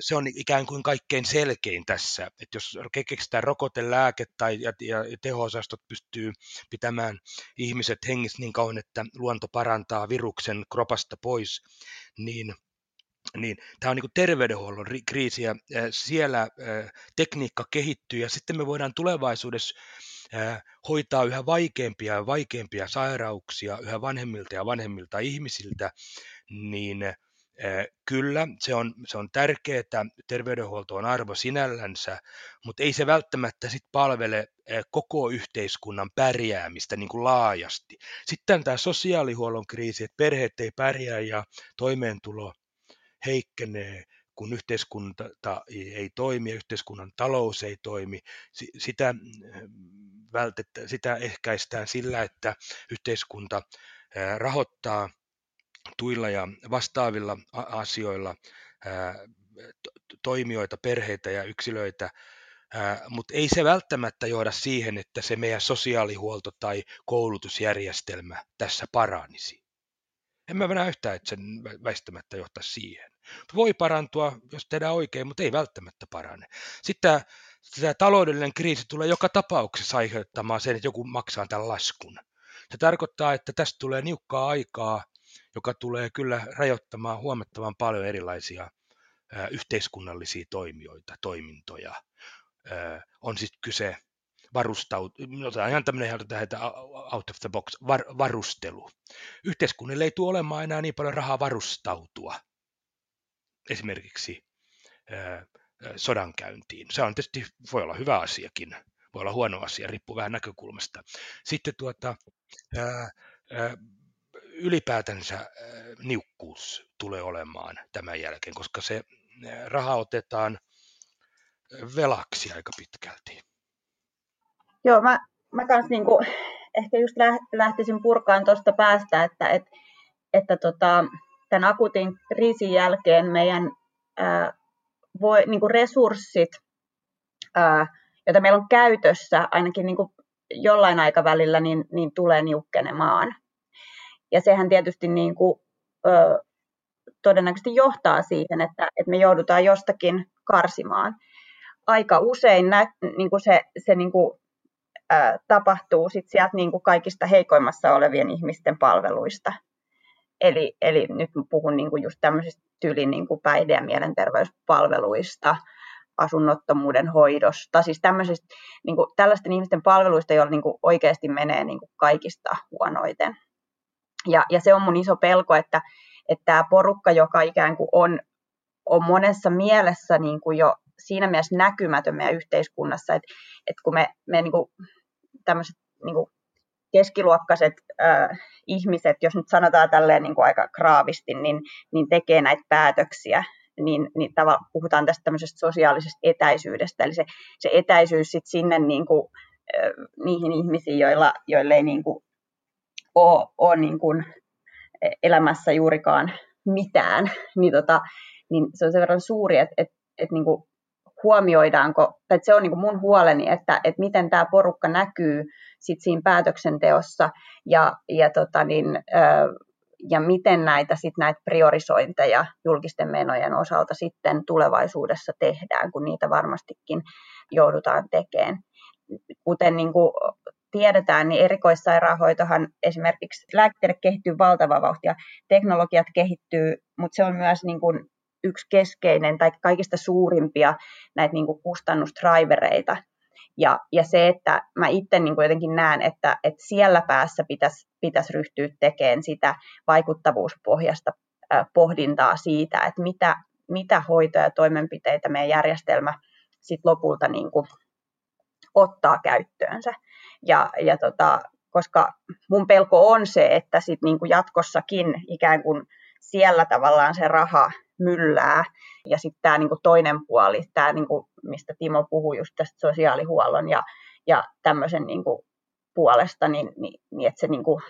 se on ikään kuin kaikkein selkein tässä, että jos keksitään rokotelääke tai ja, ja teho-osastot pystyy pitämään ihmiset hengissä niin kauan, että luonto parantaa viruksen kropasta pois, niin niin tämä on niin terveydenhuollon kriisi ja siellä tekniikka kehittyy ja sitten me voidaan tulevaisuudessa hoitaa yhä vaikeampia ja vaikeampia sairauksia yhä vanhemmilta ja vanhemmilta ihmisiltä, niin Kyllä, se on, se on tärkeää, terveydenhuolto on arvo sinällänsä, mutta ei se välttämättä sit palvele koko yhteiskunnan pärjäämistä niin kuin laajasti. Sitten tämä sosiaalihuollon kriisi, että perheet ei pärjää ja toimeentulo heikkenee, kun yhteiskunta ei toimi ja yhteiskunnan talous ei toimi. Sitä, vältettä, sitä ehkäistään sillä, että yhteiskunta rahoittaa tuilla ja vastaavilla asioilla toimijoita, perheitä ja yksilöitä, mutta ei se välttämättä johda siihen, että se meidän sosiaalihuolto tai koulutusjärjestelmä tässä paranisi. En mä näe yhtään, että sen väistämättä johtaa siihen. Voi parantua, jos tehdään oikein, mutta ei välttämättä parane. Sitten tämä taloudellinen kriisi tulee joka tapauksessa aiheuttamaan sen, että joku maksaa tämän laskun. Se tarkoittaa, että tästä tulee niukkaa aikaa, joka tulee kyllä rajoittamaan huomattavan paljon erilaisia yhteiskunnallisia toimijoita, toimintoja. On sitten kyse varustaut, otetaan ihan tämmöinen out of the box, var, varustelu. Yhteiskunnille ei tule olemaan enää niin paljon rahaa varustautua esimerkiksi sodankäyntiin. Se on tietysti, voi olla hyvä asiakin, voi olla huono asia, riippuu vähän näkökulmasta. Sitten tuota, ää, ää, ylipäätänsä niukkuus tulee olemaan tämän jälkeen, koska se raha otetaan velaksi aika pitkälti. Joo, mä, mä kans niinku, ehkä just lähtisin purkaan tuosta päästä, että, et, että tota, tämän akuutin kriisin jälkeen meidän ää, voi, niinku resurssit, ää, joita meillä on käytössä ainakin niinku jollain aikavälillä, niin, niin tulee niukkenemaan. Ja sehän tietysti niin kuin, ö, todennäköisesti johtaa siihen, että, että me joudutaan jostakin karsimaan. Aika usein nä, niin kuin se, se niin kuin, ö, tapahtuu sit sieltä niin kuin kaikista heikoimmassa olevien ihmisten palveluista. Eli, eli nyt puhun niin kuin just tämmöisistä tyylin niin kuin päihde- ja mielenterveyspalveluista, asunnottomuuden hoidosta, siis tämmöisistä, niin kuin, tällaisten ihmisten palveluista, joilla niin kuin oikeasti menee niin kuin kaikista huonoiten. Ja, ja se on mun iso pelko, että, tämä porukka, joka ikään kuin on, on monessa mielessä niin kuin jo siinä mielessä näkymätön meidän yhteiskunnassa, että, että kun me, me niin kuin, tämmöiset niin kuin keskiluokkaiset äh, ihmiset, jos nyt sanotaan tälleen niin kuin aika kraavisti, niin, niin tekee näitä päätöksiä, niin, niin puhutaan tästä tämmöisestä sosiaalisesta etäisyydestä, eli se, se etäisyys sit sinne niin kuin, äh, niihin ihmisiin, joilla, joille ei niin kuin ole, ole niin kuin elämässä juurikaan mitään, niin, tota, niin se on sen verran suuri, että, että, että niin kuin huomioidaanko, tai se on niin kuin mun huoleni, että, että miten tämä porukka näkyy sit siinä päätöksenteossa ja, ja, tota niin, ja miten näitä, sit näitä priorisointeja julkisten menojen osalta sitten tulevaisuudessa tehdään, kun niitä varmastikin joudutaan tekemään. Kuten niin kuin tiedetään, niin erikoissairaanhoitohan esimerkiksi lääketiede kehittyy valtava vauhtia, teknologiat kehittyy, mutta se on myös niin kuin yksi keskeinen tai kaikista suurimpia näitä niin kuin kustannusdrivereita. Ja, ja se, että mä itse niin jotenkin näen, että, että siellä päässä pitäisi, pitäisi ryhtyä tekemään sitä vaikuttavuuspohjasta pohdintaa siitä, että mitä, mitä hoitoja ja toimenpiteitä meidän järjestelmä sit lopulta niin kuin ottaa käyttöönsä. Ja, ja tota, koska mun pelko on se, että sit niin kuin jatkossakin ikään kuin siellä tavallaan se raha myllää. Ja sitten tämä niinku toinen puoli, tämä niinku, mistä Timo puhui just tästä sosiaalihuollon ja, ja tämmöisen niinku puolesta, niin, niin, niin että se niinku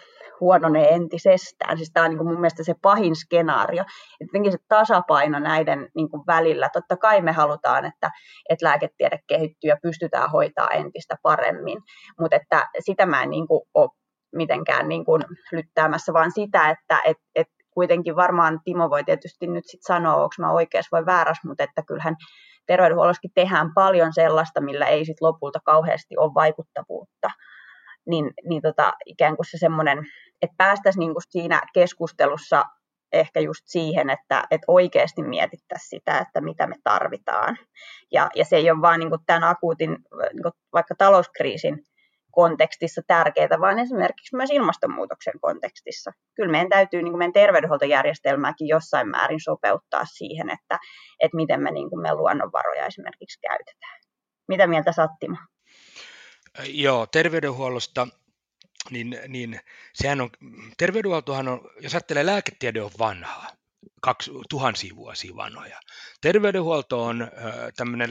huononee entisestään. Siis tämä on niinku mun mielestä se pahin skenaario. Jotenkin se tasapaino näiden niinku välillä. Totta kai me halutaan, että, että lääketiede kehittyy ja pystytään hoitaa entistä paremmin, mutta että sitä mä en niinku ole mitenkään niin kuin lyttäämässä, vaan sitä, että et, et kuitenkin varmaan Timo voi tietysti nyt sit sanoa, onko mä oikeassa vai väärässä, mutta että kyllähän terveydenhuollossakin tehdään paljon sellaista, millä ei sit lopulta kauheasti ole vaikuttavuutta. Niin, niin tota, ikään kuin se semmoinen, että päästäisiin niinku siinä keskustelussa ehkä just siihen, että, että oikeasti mietittäisiin sitä, että mitä me tarvitaan. Ja, ja se ei ole vain niin tämän akuutin, niin vaikka talouskriisin kontekstissa tärkeää, vaan esimerkiksi myös ilmastonmuutoksen kontekstissa. Kyllä meidän täytyy niin kuin meidän terveydenhuoltojärjestelmääkin jossain määrin sopeuttaa siihen, että, että miten me, niin kuin me luonnonvaroja esimerkiksi käytetään. Mitä mieltä Sattimo? Joo, terveydenhuollosta niin, niin sehän on, terveydenhuoltohan on, jos ajattelee lääketiede on vanhaa, kaksi, tuhansia vuosia vanhoja. Terveydenhuolto on tämmöinen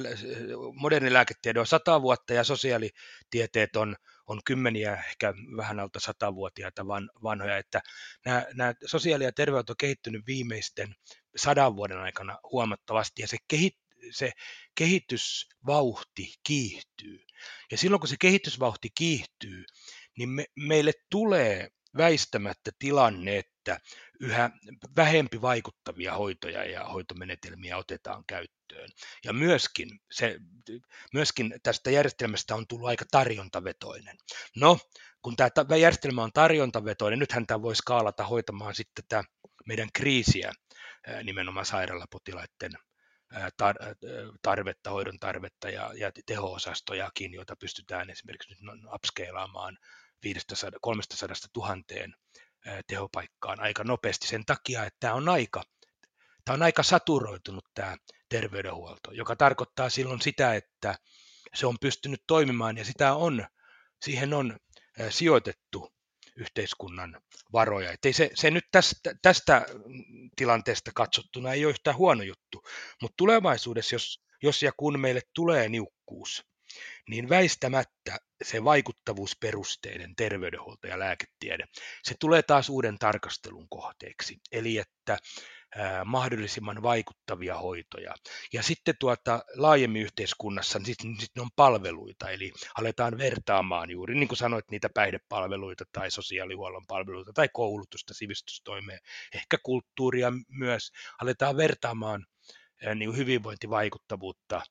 moderni lääketiede on sata vuotta ja sosiaalitieteet on, on kymmeniä, ehkä vähän alta satavuotiaita van, vanhoja, että nämä, nämä sosiaali- ja terveydenhuolto on kehittynyt viimeisten sadan vuoden aikana huomattavasti ja se, kehit, se kehitysvauhti kiihtyy. Ja silloin kun se kehitysvauhti kiihtyy, niin me, meille tulee väistämättä tilanne, että yhä vähempi vaikuttavia hoitoja ja hoitomenetelmiä otetaan käyttöön. Ja myöskin, se, myöskin tästä järjestelmästä on tullut aika tarjontavetoinen. No, kun tämä järjestelmä on tarjontavetoinen, nythän tämä voi skaalata hoitamaan sitten tätä meidän kriisiä nimenomaan sairaalapotilaiden tarvetta, hoidon tarvetta ja, ja teho-osastojakin, joita pystytään esimerkiksi nyt upscalaamaan 500, 300 000 tehopaikkaan aika nopeasti sen takia, että tämä on aika, tämä on aika saturoitunut tämä terveydenhuolto, joka tarkoittaa silloin sitä, että se on pystynyt toimimaan ja sitä on, siihen on sijoitettu yhteiskunnan varoja. Ettei se, se nyt tästä, tästä tilanteesta katsottuna ei ole yhtään huono juttu, mutta tulevaisuudessa, jos, jos ja kun meille tulee niukkuus, niin väistämättä se vaikuttavuusperusteinen terveydenhuolto ja lääketiede, se tulee taas uuden tarkastelun kohteeksi. Eli että mahdollisimman vaikuttavia hoitoja. Ja sitten tuota, laajemmin yhteiskunnassa niin sitten sit on palveluita, eli aletaan vertaamaan juuri, niin kuin sanoit, niitä päihdepalveluita tai sosiaalihuollon palveluita tai koulutusta, sivistystoimea, ehkä kulttuuria myös, aletaan vertaamaan niin hyvinvointivaikuttavuutta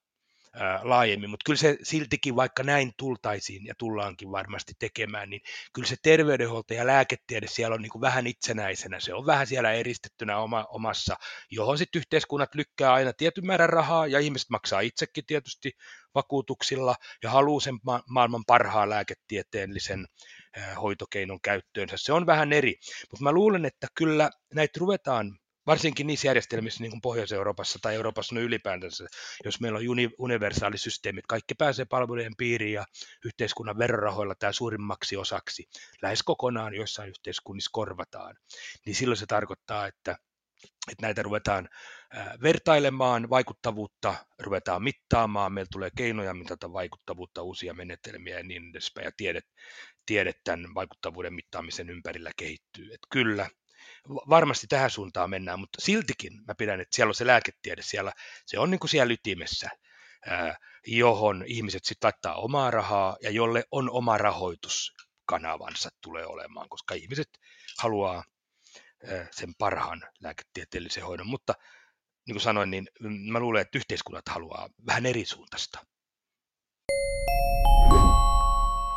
laajemmin, mutta kyllä se siltikin, vaikka näin tultaisiin ja tullaankin varmasti tekemään, niin kyllä se terveydenhuolto ja lääketiede siellä on niin kuin vähän itsenäisenä, se on vähän siellä eristettynä oma, omassa, johon sitten yhteiskunnat lykkää aina tietyn määrän rahaa ja ihmiset maksaa itsekin tietysti vakuutuksilla ja haluaa sen ma- maailman parhaan lääketieteellisen hoitokeinon käyttöönsä. Se on vähän eri, mutta mä luulen, että kyllä näitä ruvetaan varsinkin niissä järjestelmissä niin kuin Pohjois-Euroopassa tai Euroopassa no ylipäätänsä, jos meillä on uni, universaalisysteemit, kaikki pääsee palvelujen piiriin ja yhteiskunnan verorahoilla tämä suurimmaksi osaksi lähes kokonaan joissain yhteiskunnissa korvataan, niin silloin se tarkoittaa, että että näitä ruvetaan vertailemaan, vaikuttavuutta ruvetaan mittaamaan, meillä tulee keinoja mitata vaikuttavuutta, uusia menetelmiä ja niin edespäin, ja tiede, tiede tämän vaikuttavuuden mittaamisen ympärillä kehittyy. Että kyllä, varmasti tähän suuntaan mennään, mutta siltikin mä pidän, että siellä on se lääketiede, siellä, se on niin kuin siellä ytimessä, johon ihmiset sitten laittaa omaa rahaa ja jolle on oma rahoituskanavansa tulee olemaan, koska ihmiset haluaa sen parhaan lääketieteellisen hoidon, mutta niin kuin sanoin, niin mä luulen, että yhteiskunnat haluaa vähän eri suuntaista.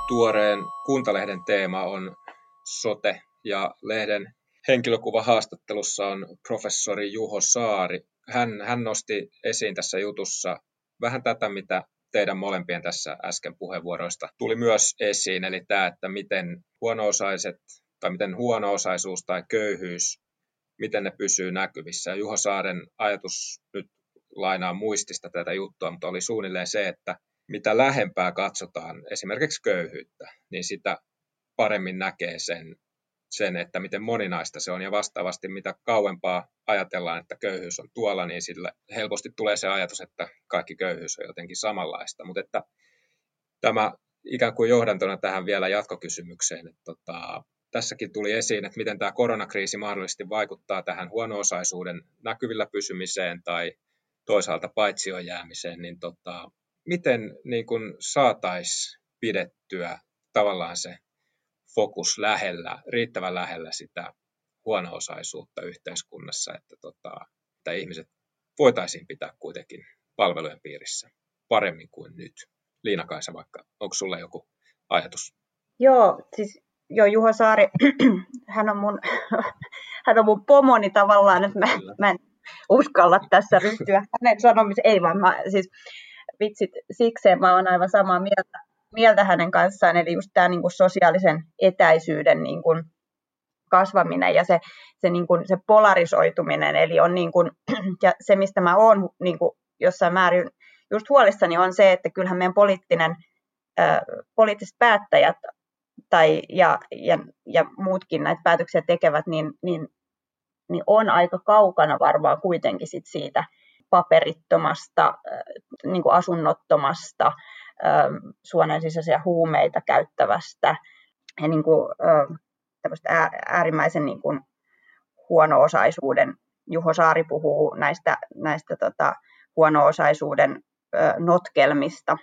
tuoreen Kuntalehden teema on sote ja lehden henkilökuva haastattelussa on professori Juho Saari. Hän, hän nosti esiin tässä jutussa vähän tätä, mitä teidän molempien tässä äsken puheenvuoroista tuli myös esiin, eli tämä, että miten huono-osaiset tai miten huono-osaisuus tai köyhyys, miten ne pysyy näkyvissä. Juho Saaren ajatus nyt lainaa muistista tätä juttua, mutta oli suunnilleen se, että mitä lähempää katsotaan esimerkiksi köyhyyttä, niin sitä paremmin näkee sen, sen, että miten moninaista se on. Ja vastaavasti mitä kauempaa ajatellaan, että köyhyys on tuolla, niin sille helposti tulee se ajatus, että kaikki köyhyys on jotenkin samanlaista. Mutta että tämä ikään kuin johdantona tähän vielä jatkokysymykseen, että tota, tässäkin tuli esiin, että miten tämä koronakriisi mahdollisesti vaikuttaa tähän huono-osaisuuden näkyvillä pysymiseen tai toisaalta paitsioon jäämiseen, niin tota, miten niin saataisiin pidettyä tavallaan se fokus lähellä, riittävän lähellä sitä huono-osaisuutta yhteiskunnassa, että, tota, että ihmiset voitaisiin pitää kuitenkin palvelujen piirissä paremmin kuin nyt. Liina-Kaisa vaikka, onko sulla joku ajatus? Joo, siis joo, Juho Saari, hän on mun, hän on mun pomoni tavallaan, että mä, mä en uskalla tässä ryhtyä hänen sanomiseen. Ei vaan, mä, siis vitsit sikseen mä oon aivan samaa mieltä, mieltä hänen kanssaan, eli just tämä niin sosiaalisen etäisyyden niin kuin kasvaminen ja se, se, niin kuin, se polarisoituminen, eli on niin kuin, ja se, mistä mä oon niin kuin jossain määrin just huolissani, on se, että kyllähän meidän poliittinen, äh, poliittiset päättäjät tai, ja, ja, ja muutkin näitä päätöksiä tekevät, niin, niin, niin on aika kaukana varmaan kuitenkin sit siitä paperittomasta, niin kuin asunnottomasta, suonen sisäisiä huumeita käyttävästä ja niin kuin, äärimmäisen niin kuin huono-osaisuuden. Juho Saari puhuu näistä, näistä tota, huono-osaisuuden notkelmista,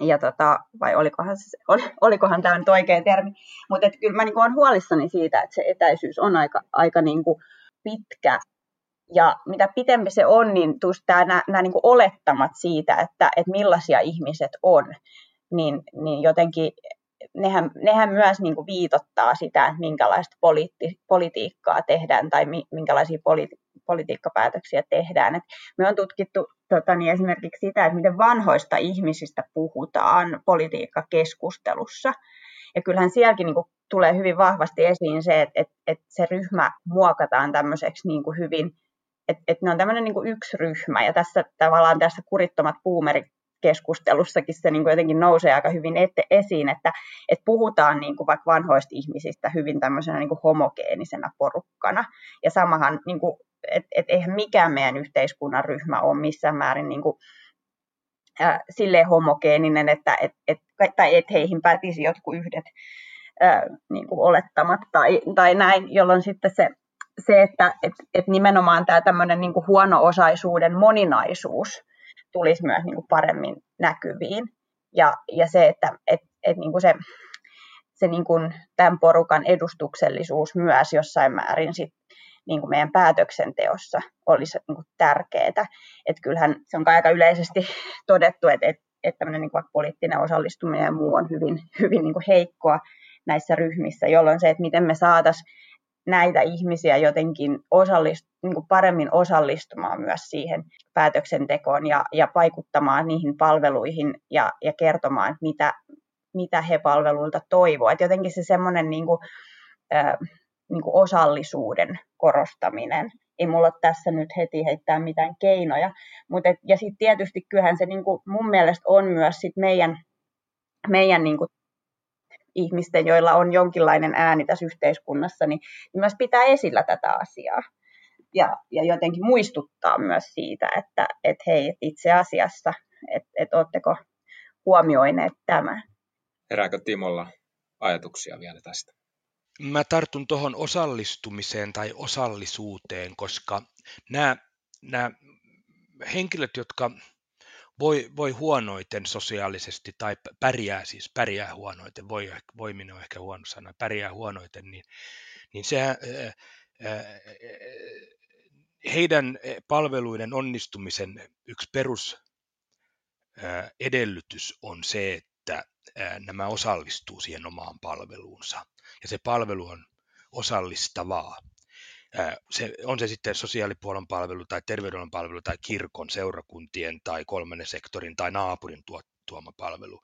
ja tota, vai olikohan, se, ol, olikohan tämä nyt oikea termi, mutta kyllä mä niin olen huolissani siitä, että se etäisyys on aika, aika niin kuin pitkä ja mitä pitempi se on, niin nämä, nämä niin olettamat siitä, että, että millaisia ihmiset on, niin, niin jotenkin nehän, nehän myös niin kuin viitottaa sitä, että minkälaista politi- politiikkaa tehdään tai mi, minkälaisia politi- politiikkapäätöksiä tehdään. Et me on tutkittu tota, niin esimerkiksi sitä, että miten vanhoista ihmisistä puhutaan politiikkakeskustelussa. Ja kyllähän sielläkin niin kuin tulee hyvin vahvasti esiin se, että, että, että se ryhmä muokataan tämmöiseksi niin kuin hyvin että et ne on tämmöinen niin yksi ryhmä, ja tässä tavallaan tässä kurittomat puumerit keskustelussakin se niin kuin jotenkin nousee aika hyvin ette, esiin, että, että puhutaan niin kuin vaikka vanhoista ihmisistä hyvin tämmöisenä niin kuin homogeenisena porukkana. Ja samahan, niin kuin, että et eihän mikään meidän yhteiskunnan ryhmä ole missään määrin niin kuin, äh, silleen homogeeninen, että et, et, tai et heihin päätisi jotkut yhdet äh, niin kuin olettamat tai, tai näin, jolloin sitten se se, että et, et nimenomaan tämä tämmöinen niin huono-osaisuuden moninaisuus tulisi myös niin kuin paremmin näkyviin. Ja, ja se, että et, et niin kuin se, se niin kuin tämän porukan edustuksellisuus myös jossain määrin sit, niin kuin meidän päätöksenteossa olisi niin kuin tärkeää. Että kyllähän se on aika yleisesti todettu, että, että, että tämmöinen niin kuin poliittinen osallistuminen ja muu on hyvin, hyvin niin kuin heikkoa näissä ryhmissä, jolloin se, että miten me saataisiin näitä ihmisiä jotenkin osallist, niin kuin paremmin osallistumaan myös siihen päätöksentekoon ja, ja vaikuttamaan niihin palveluihin ja, ja kertomaan, mitä, mitä he palveluilta toivovat. Et jotenkin se semmoinen niin kuin, äh, niin kuin osallisuuden korostaminen. Ei mulla ole tässä nyt heti heittää mitään keinoja. Mut et, ja sitten tietysti kyllähän se niin kuin mun mielestä on myös sit meidän, meidän niin kuin ihmisten, joilla on jonkinlainen ääni tässä yhteiskunnassa, niin, niin myös pitää esillä tätä asiaa. Ja, ja jotenkin muistuttaa myös siitä, että et hei, et itse asiassa, että et oletteko huomioineet tämän. Herääkö Timolla ajatuksia vielä tästä? Mä tartun tuohon osallistumiseen tai osallisuuteen, koska nämä, nämä henkilöt, jotka voi, voi huonoiten sosiaalisesti tai pärjää siis, pärjää huonoiten, voi, voiminen on ehkä huono sana, pärjää huonoiten, niin, niin sehän, heidän palveluiden onnistumisen yksi perus edellytys on se, että nämä osallistuu siihen omaan palveluunsa. Ja se palvelu on osallistavaa. Se, on se sitten sosiaalipuolen palvelu tai terveydenhuollon palvelu tai kirkon, seurakuntien tai kolmannen sektorin tai naapurin tuoma palvelu,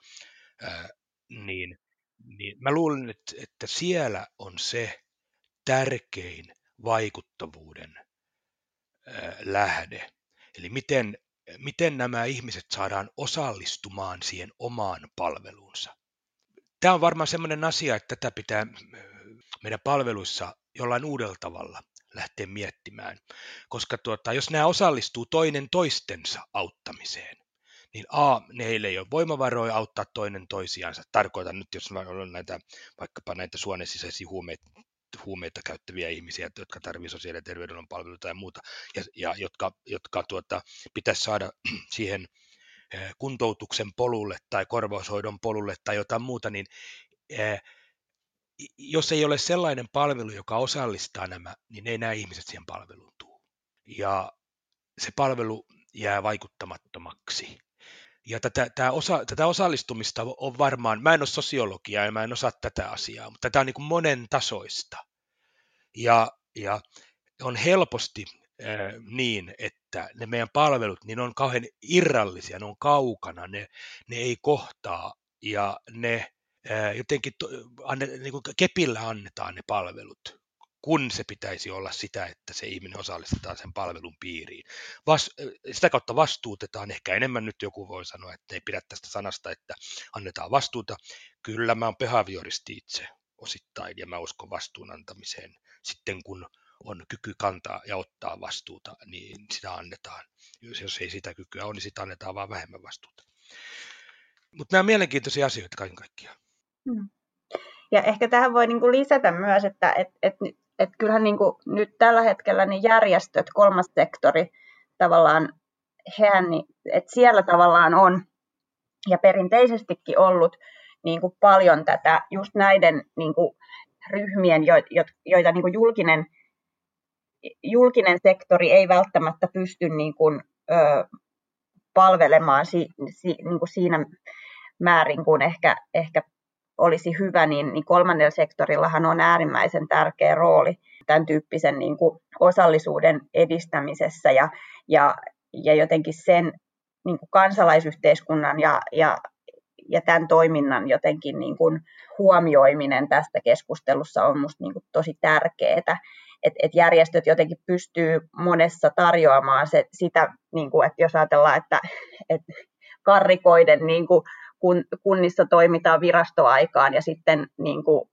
niin, niin mä luulen, että, että siellä on se tärkein vaikuttavuuden lähde. Eli miten, miten nämä ihmiset saadaan osallistumaan siihen omaan palveluunsa. Tämä on varmaan sellainen asia, että tätä pitää meidän palveluissa jollain uudella tavalla lähteä miettimään. Koska tuota, jos nämä osallistuu toinen toistensa auttamiseen, niin A, neille ei ole voimavaroja auttaa toinen toisiansa. Tarkoitan nyt, jos on näitä, vaikkapa näitä suonen sisäisiä huumeita, huumeita käyttäviä ihmisiä, jotka tarvitsevat sosiaali- ja terveydenhuollon palveluita ja muuta, ja, ja jotka, jotka tuota, pitäisi saada siihen eh, kuntoutuksen polulle tai korvaushoidon polulle tai jotain muuta, niin eh, jos ei ole sellainen palvelu, joka osallistaa nämä, niin ei nämä ihmiset siihen palveluun tule. Ja se palvelu jää vaikuttamattomaksi. Ja tätä, tätä, osa, tätä osallistumista on varmaan, mä en ole sosiologia ja mä en osaa tätä asiaa, mutta tämä on niin kuin monen tasoista. Ja, ja on helposti äh, niin, että ne meidän palvelut, niin on kauhean irrallisia, ne on kaukana, ne, ne ei kohtaa ja ne jotenkin anne, niin kuin kepillä annetaan ne palvelut kun se pitäisi olla sitä, että se ihminen osallistetaan sen palvelun piiriin. Vas, sitä kautta vastuutetaan, ehkä enemmän nyt joku voi sanoa, että ei pidä tästä sanasta, että annetaan vastuuta. Kyllä mä oon behavioristi itse osittain ja mä uskon vastuun antamiseen. Sitten kun on kyky kantaa ja ottaa vastuuta, niin sitä annetaan. Jos, jos ei sitä kykyä ole, niin sitä annetaan vaan vähemmän vastuuta. Mutta nämä on mielenkiintoisia asioita kaiken kaikkiaan. Hmm. Ja ehkä tähän voi niin lisätä myös, että et, et että kyllähän niin kuin nyt tällä hetkellä niin järjestöt, kolmas sektori, tavallaan hehän, niin, että siellä tavallaan on ja perinteisestikin ollut niin kuin paljon tätä just näiden niin kuin ryhmien, joita niin kuin julkinen, julkinen sektori ei välttämättä pysty niin kuin, ö, palvelemaan si, si, niin kuin siinä määrin kuin ehkä, ehkä olisi hyvä, niin, niin kolmannella sektorillahan on äärimmäisen tärkeä rooli tämän tyyppisen niin kuin osallisuuden edistämisessä ja, ja, ja jotenkin sen niin kuin kansalaisyhteiskunnan ja, ja, ja tämän toiminnan jotenkin niin kuin huomioiminen tästä keskustelussa on minusta niin tosi tärkeää, että et järjestöt jotenkin pystyy monessa tarjoamaan se, sitä, niin kuin, että jos ajatellaan, että, että karrikoiden niin kuin kun, kunnissa toimitaan virastoaikaan ja sitten niin kuin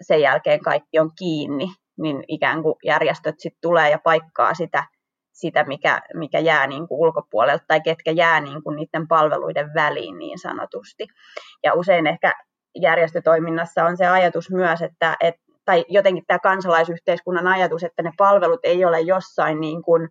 sen jälkeen kaikki on kiinni, niin ikään kuin järjestöt sitten tulee ja paikkaa sitä, sitä mikä, mikä jää niin kuin ulkopuolelta tai ketkä jää niin kuin niiden palveluiden väliin niin sanotusti. Ja usein ehkä järjestötoiminnassa on se ajatus myös, että, et, tai jotenkin tämä kansalaisyhteiskunnan ajatus, että ne palvelut ei ole jossain niin kuin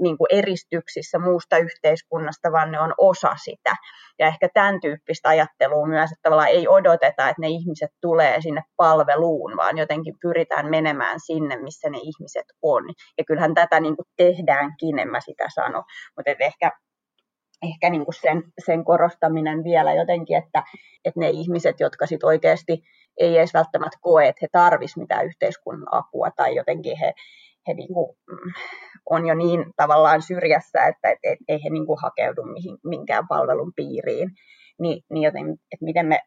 niin kuin eristyksissä muusta yhteiskunnasta, vaan ne on osa sitä. Ja ehkä tämän tyyppistä ajattelua myös, että tavallaan ei odoteta, että ne ihmiset tulee sinne palveluun, vaan jotenkin pyritään menemään sinne, missä ne ihmiset on. Ja kyllähän tätä niin kuin tehdäänkin, en mä sitä sano. Mutta ehkä ehkä niin kuin sen, sen korostaminen vielä jotenkin, että, että ne ihmiset, jotka sit oikeasti ei edes välttämättä koe, että he tarvisivat mitään yhteiskunnan apua tai jotenkin he, he niin kuin, mm, on jo niin tavallaan syrjässä, että et, et, ei he niin kuin hakeudu mihin, minkään palvelun piiriin, niin, niin joten, että miten me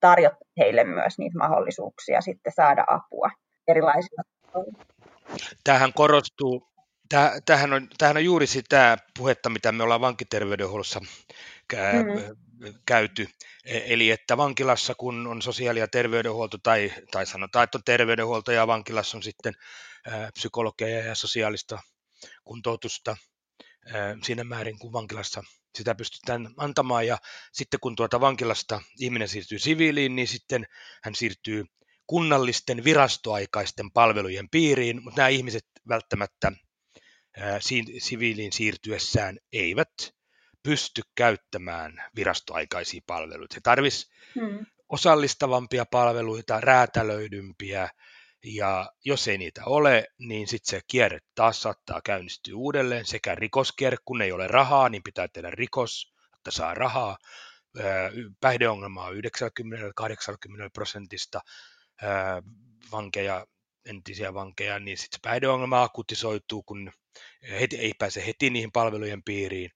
tarjot heille myös niitä mahdollisuuksia sitten saada apua erilaisilla Tähän korostuu, tämähän on, tämähän on juuri sitä puhetta, mitä me ollaan vankiterveydenhuollossa mm-hmm. käyty. E, eli että vankilassa, kun on sosiaali- ja terveydenhuolto, tai, tai sanotaan, että on terveydenhuolto ja vankilassa on sitten psykologia ja sosiaalista kuntoutusta siinä määrin, kun vankilassa sitä pystytään antamaan. Ja sitten kun tuota vankilasta ihminen siirtyy siviiliin, niin sitten hän siirtyy kunnallisten virastoaikaisten palvelujen piiriin, mutta nämä ihmiset välttämättä siviiliin siirtyessään eivät pysty käyttämään virastoaikaisia palveluita. He tarvitsisivat hmm. osallistavampia palveluita, räätälöidympiä, ja jos ei niitä ole, niin sitten se kierre taas saattaa käynnistyä uudelleen, sekä rikoskierre, kun ei ole rahaa, niin pitää tehdä rikos, että saa rahaa, päihdeongelmaa 90-80 prosentista vankeja, entisiä vankeja, niin sitten se päihdeongelma akutisoituu, kun heti, ei pääse heti niihin palvelujen piiriin.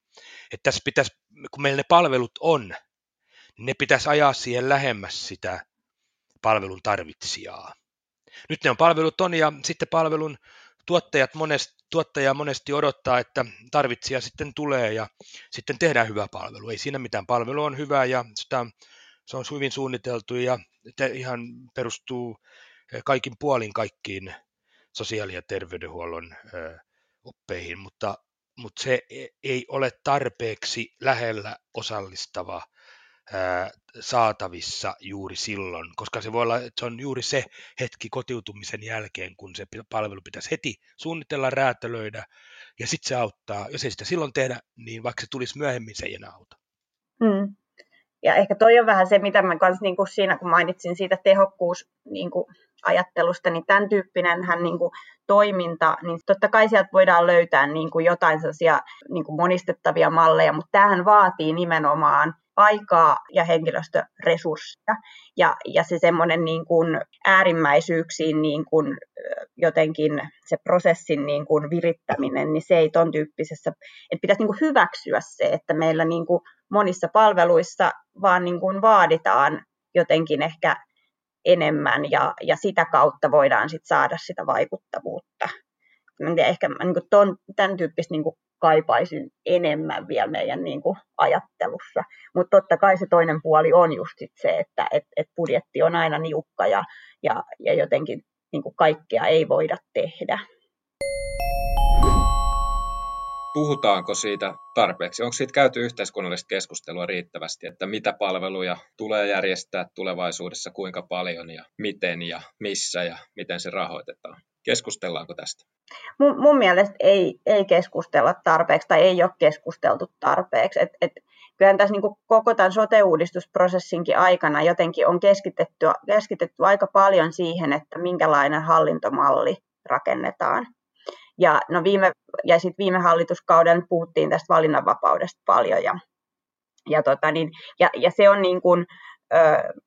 Että tässä pitäisi, kun meillä ne palvelut on, niin ne pitäisi ajaa siihen lähemmäs sitä palvelun tarvitsijaa. Nyt ne on palvelut on ja sitten palvelun tuottajat monesti, tuottaja monesti odottaa, että tarvitsija sitten tulee ja sitten tehdään hyvä palvelu. Ei siinä mitään, palvelu on hyvä ja sitä, se on hyvin suunniteltu ja ihan perustuu eh, kaikin puolin kaikkiin sosiaali- ja terveydenhuollon eh, oppeihin, mutta, mutta se e-, ei ole tarpeeksi lähellä osallistava saatavissa juuri silloin, koska se voi olla, että se on juuri se hetki kotiutumisen jälkeen, kun se palvelu pitäisi heti suunnitella, räätälöidä, ja sitten se auttaa. Jos ei sitä silloin tehdä, niin vaikka se tulisi myöhemmin, se ei enää auta. Mm. Ja ehkä toi on vähän se, mitä mä kans niin kuin siinä, kun mainitsin siitä tehokkuus niin kuin ajattelusta, niin tämän tyyppinen hän niin kuin toiminta, niin totta kai sieltä voidaan löytää niin kuin jotain sellaisia niin kuin monistettavia malleja, mutta tämähän vaatii nimenomaan aikaa ja henkilöstöresursseja. Ja, ja se semmoinen niin kuin äärimmäisyyksiin niin kuin jotenkin se prosessin niin kuin virittäminen, niin se ei ton tyyppisessä, että pitäisi niin kuin hyväksyä se, että meillä niin kuin monissa palveluissa vaan niin kuin vaaditaan jotenkin ehkä enemmän ja, ja sitä kautta voidaan sit saada sitä vaikuttavuutta. Ehkä niin ton, tämän tyyppistä niin kaipaisin enemmän vielä meidän niin kuin ajattelussa. Mutta totta kai se toinen puoli on just sit se, että et, et budjetti on aina niukka ja, ja, ja jotenkin niin kuin kaikkea ei voida tehdä. Puhutaanko siitä tarpeeksi? Onko siitä käyty yhteiskunnallista keskustelua riittävästi, että mitä palveluja tulee järjestää tulevaisuudessa, kuinka paljon ja miten ja missä ja miten se rahoitetaan? Keskustellaanko tästä? Mun, mun mielestä ei, ei keskustella tarpeeksi tai ei ole keskusteltu tarpeeksi. Et, et, kyllähän tässä niin koko tämän sote-uudistusprosessinkin aikana jotenkin on keskitetty, keskitetty aika paljon siihen, että minkälainen hallintomalli rakennetaan. Ja, no viime, ja sitten viime hallituskauden puhuttiin tästä valinnanvapaudesta paljon. Ja, ja, tota niin, ja, ja se on niin kuin,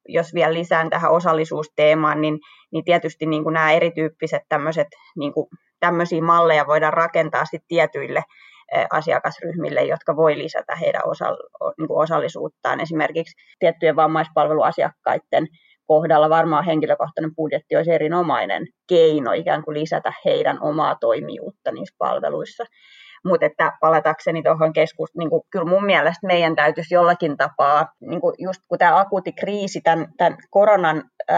jos vielä lisään tähän osallisuusteemaan, niin, niin tietysti niin kuin nämä erityyppiset tämmöiset, niin kuin, tämmöisiä malleja voidaan rakentaa sit tietyille asiakasryhmille, jotka voi lisätä heidän osa, niin kuin osallisuuttaan. Esimerkiksi tiettyjen vammaispalveluasiakkaiden kohdalla varmaan henkilökohtainen budjetti olisi erinomainen keino ikään kuin lisätä heidän omaa toimijuutta niissä palveluissa. Mutta että palatakseni tuohon keskusteluun, niin kyllä mun mielestä meidän täytyisi jollakin tapaa, niin kuin just kun tämä akuutti kriisi tämän, tämän koronan ö,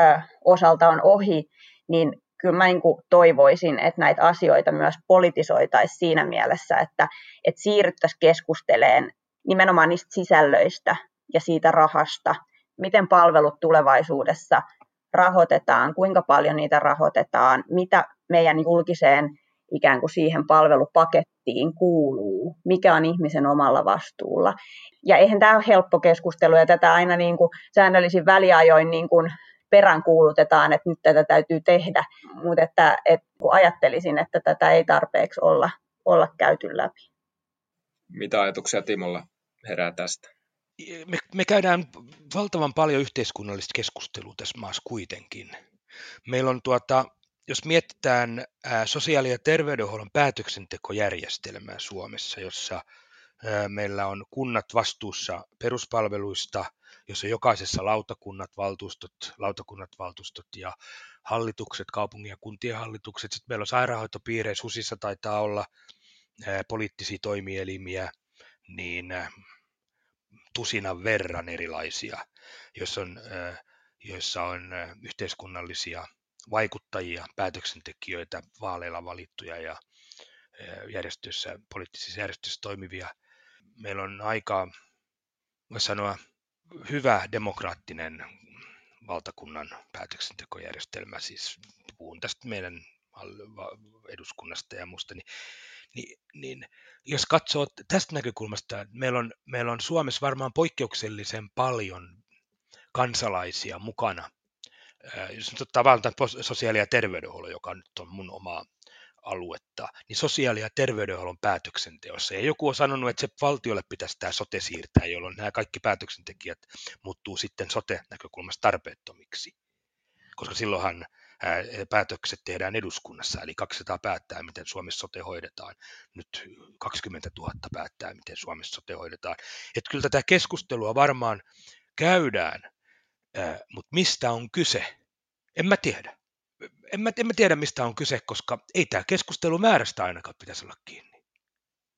osalta on ohi, niin kyllä mä niin toivoisin, että näitä asioita myös politisoitaisiin siinä mielessä, että, että siirryttäisiin keskusteleen nimenomaan niistä sisällöistä ja siitä rahasta, miten palvelut tulevaisuudessa rahoitetaan, kuinka paljon niitä rahoitetaan, mitä meidän julkiseen ikään kuin siihen palvelupakettiin kuuluu, mikä on ihmisen omalla vastuulla. Ja eihän tämä ole helppo keskustelu, ja tätä aina niin kuin säännöllisin väliajoin niin kuin peräänkuulutetaan, että nyt tätä täytyy tehdä, mutta että, että ajattelisin, että tätä ei tarpeeksi olla, olla käyty läpi. Mitä ajatuksia Timolla herää tästä? Me, me käydään valtavan paljon yhteiskunnallista keskustelua tässä maassa kuitenkin. Meillä on tuota, jos mietitään sosiaali- ja terveydenhuollon päätöksentekojärjestelmää Suomessa, jossa meillä on kunnat vastuussa peruspalveluista, jossa jokaisessa lautakunnat, valtuustot, lautakunnat, valtuustot ja hallitukset, kaupungin ja kuntien hallitukset. Sitten meillä on sairaanhoitopiireissä, HUSissa taitaa olla poliittisia toimielimiä, niin tusinan verran erilaisia, joissa on, joissa on yhteiskunnallisia vaikuttajia, päätöksentekijöitä, vaaleilla valittuja ja järjestöissä, poliittisissa järjestöissä toimivia. Meillä on aika, voisi sanoa, hyvä demokraattinen valtakunnan päätöksentekojärjestelmä, siis puhun tästä meidän eduskunnasta ja muusta, niin, niin, niin jos katsoo tästä näkökulmasta, meillä on, meillä on Suomessa varmaan poikkeuksellisen paljon kansalaisia mukana jos nyt ottaa vaan sosiaali- ja terveydenhuollo, joka nyt on mun oma aluetta, niin sosiaali- ja terveydenhuollon päätöksenteossa. Ja joku on sanonut, että se valtiolle pitäisi tämä sote siirtää, jolloin nämä kaikki päätöksentekijät muuttuu sitten sote-näkökulmasta tarpeettomiksi. Koska silloinhan päätökset tehdään eduskunnassa, eli 200 päättää, miten Suomessa sote hoidetaan. Nyt 20 000 päättää, miten Suomessa sote hoidetaan. Että kyllä tätä keskustelua varmaan käydään, mutta mistä on kyse? En mä tiedä. En mä, en mä tiedä, mistä on kyse, koska ei tämä keskustelu määrästä ainakaan pitäisi olla kiinni.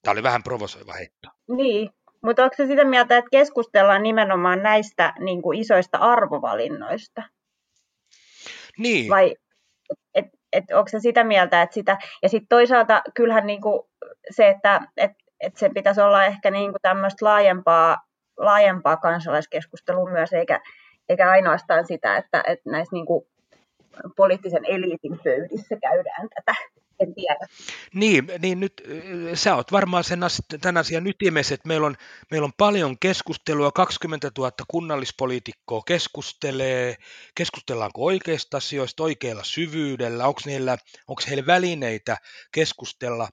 Tämä oli vähän provosoiva heitto. Niin, mutta onko se sitä mieltä, että keskustellaan nimenomaan näistä niin kuin isoista arvovalinnoista? Niin. Vai et, et, onko se sitä mieltä, että sitä... Ja sitten toisaalta kyllähän niin kuin se, että et, et sen pitäisi olla ehkä niin kuin tämmöistä laajempaa, laajempaa kansalaiskeskustelua myös, eikä, eikä ainoastaan sitä, että, että näissä niin kuin poliittisen eliitin pöydissä käydään tätä. En tiedä. Niin, niin nyt sä oot varmaan sen tämän asian ytimessä, että meillä on, meillä on paljon keskustelua, 20 000 kunnallispoliitikkoa keskustelee, keskustellaanko oikeista asioista oikealla syvyydellä, onko, niillä, onko heillä välineitä keskustella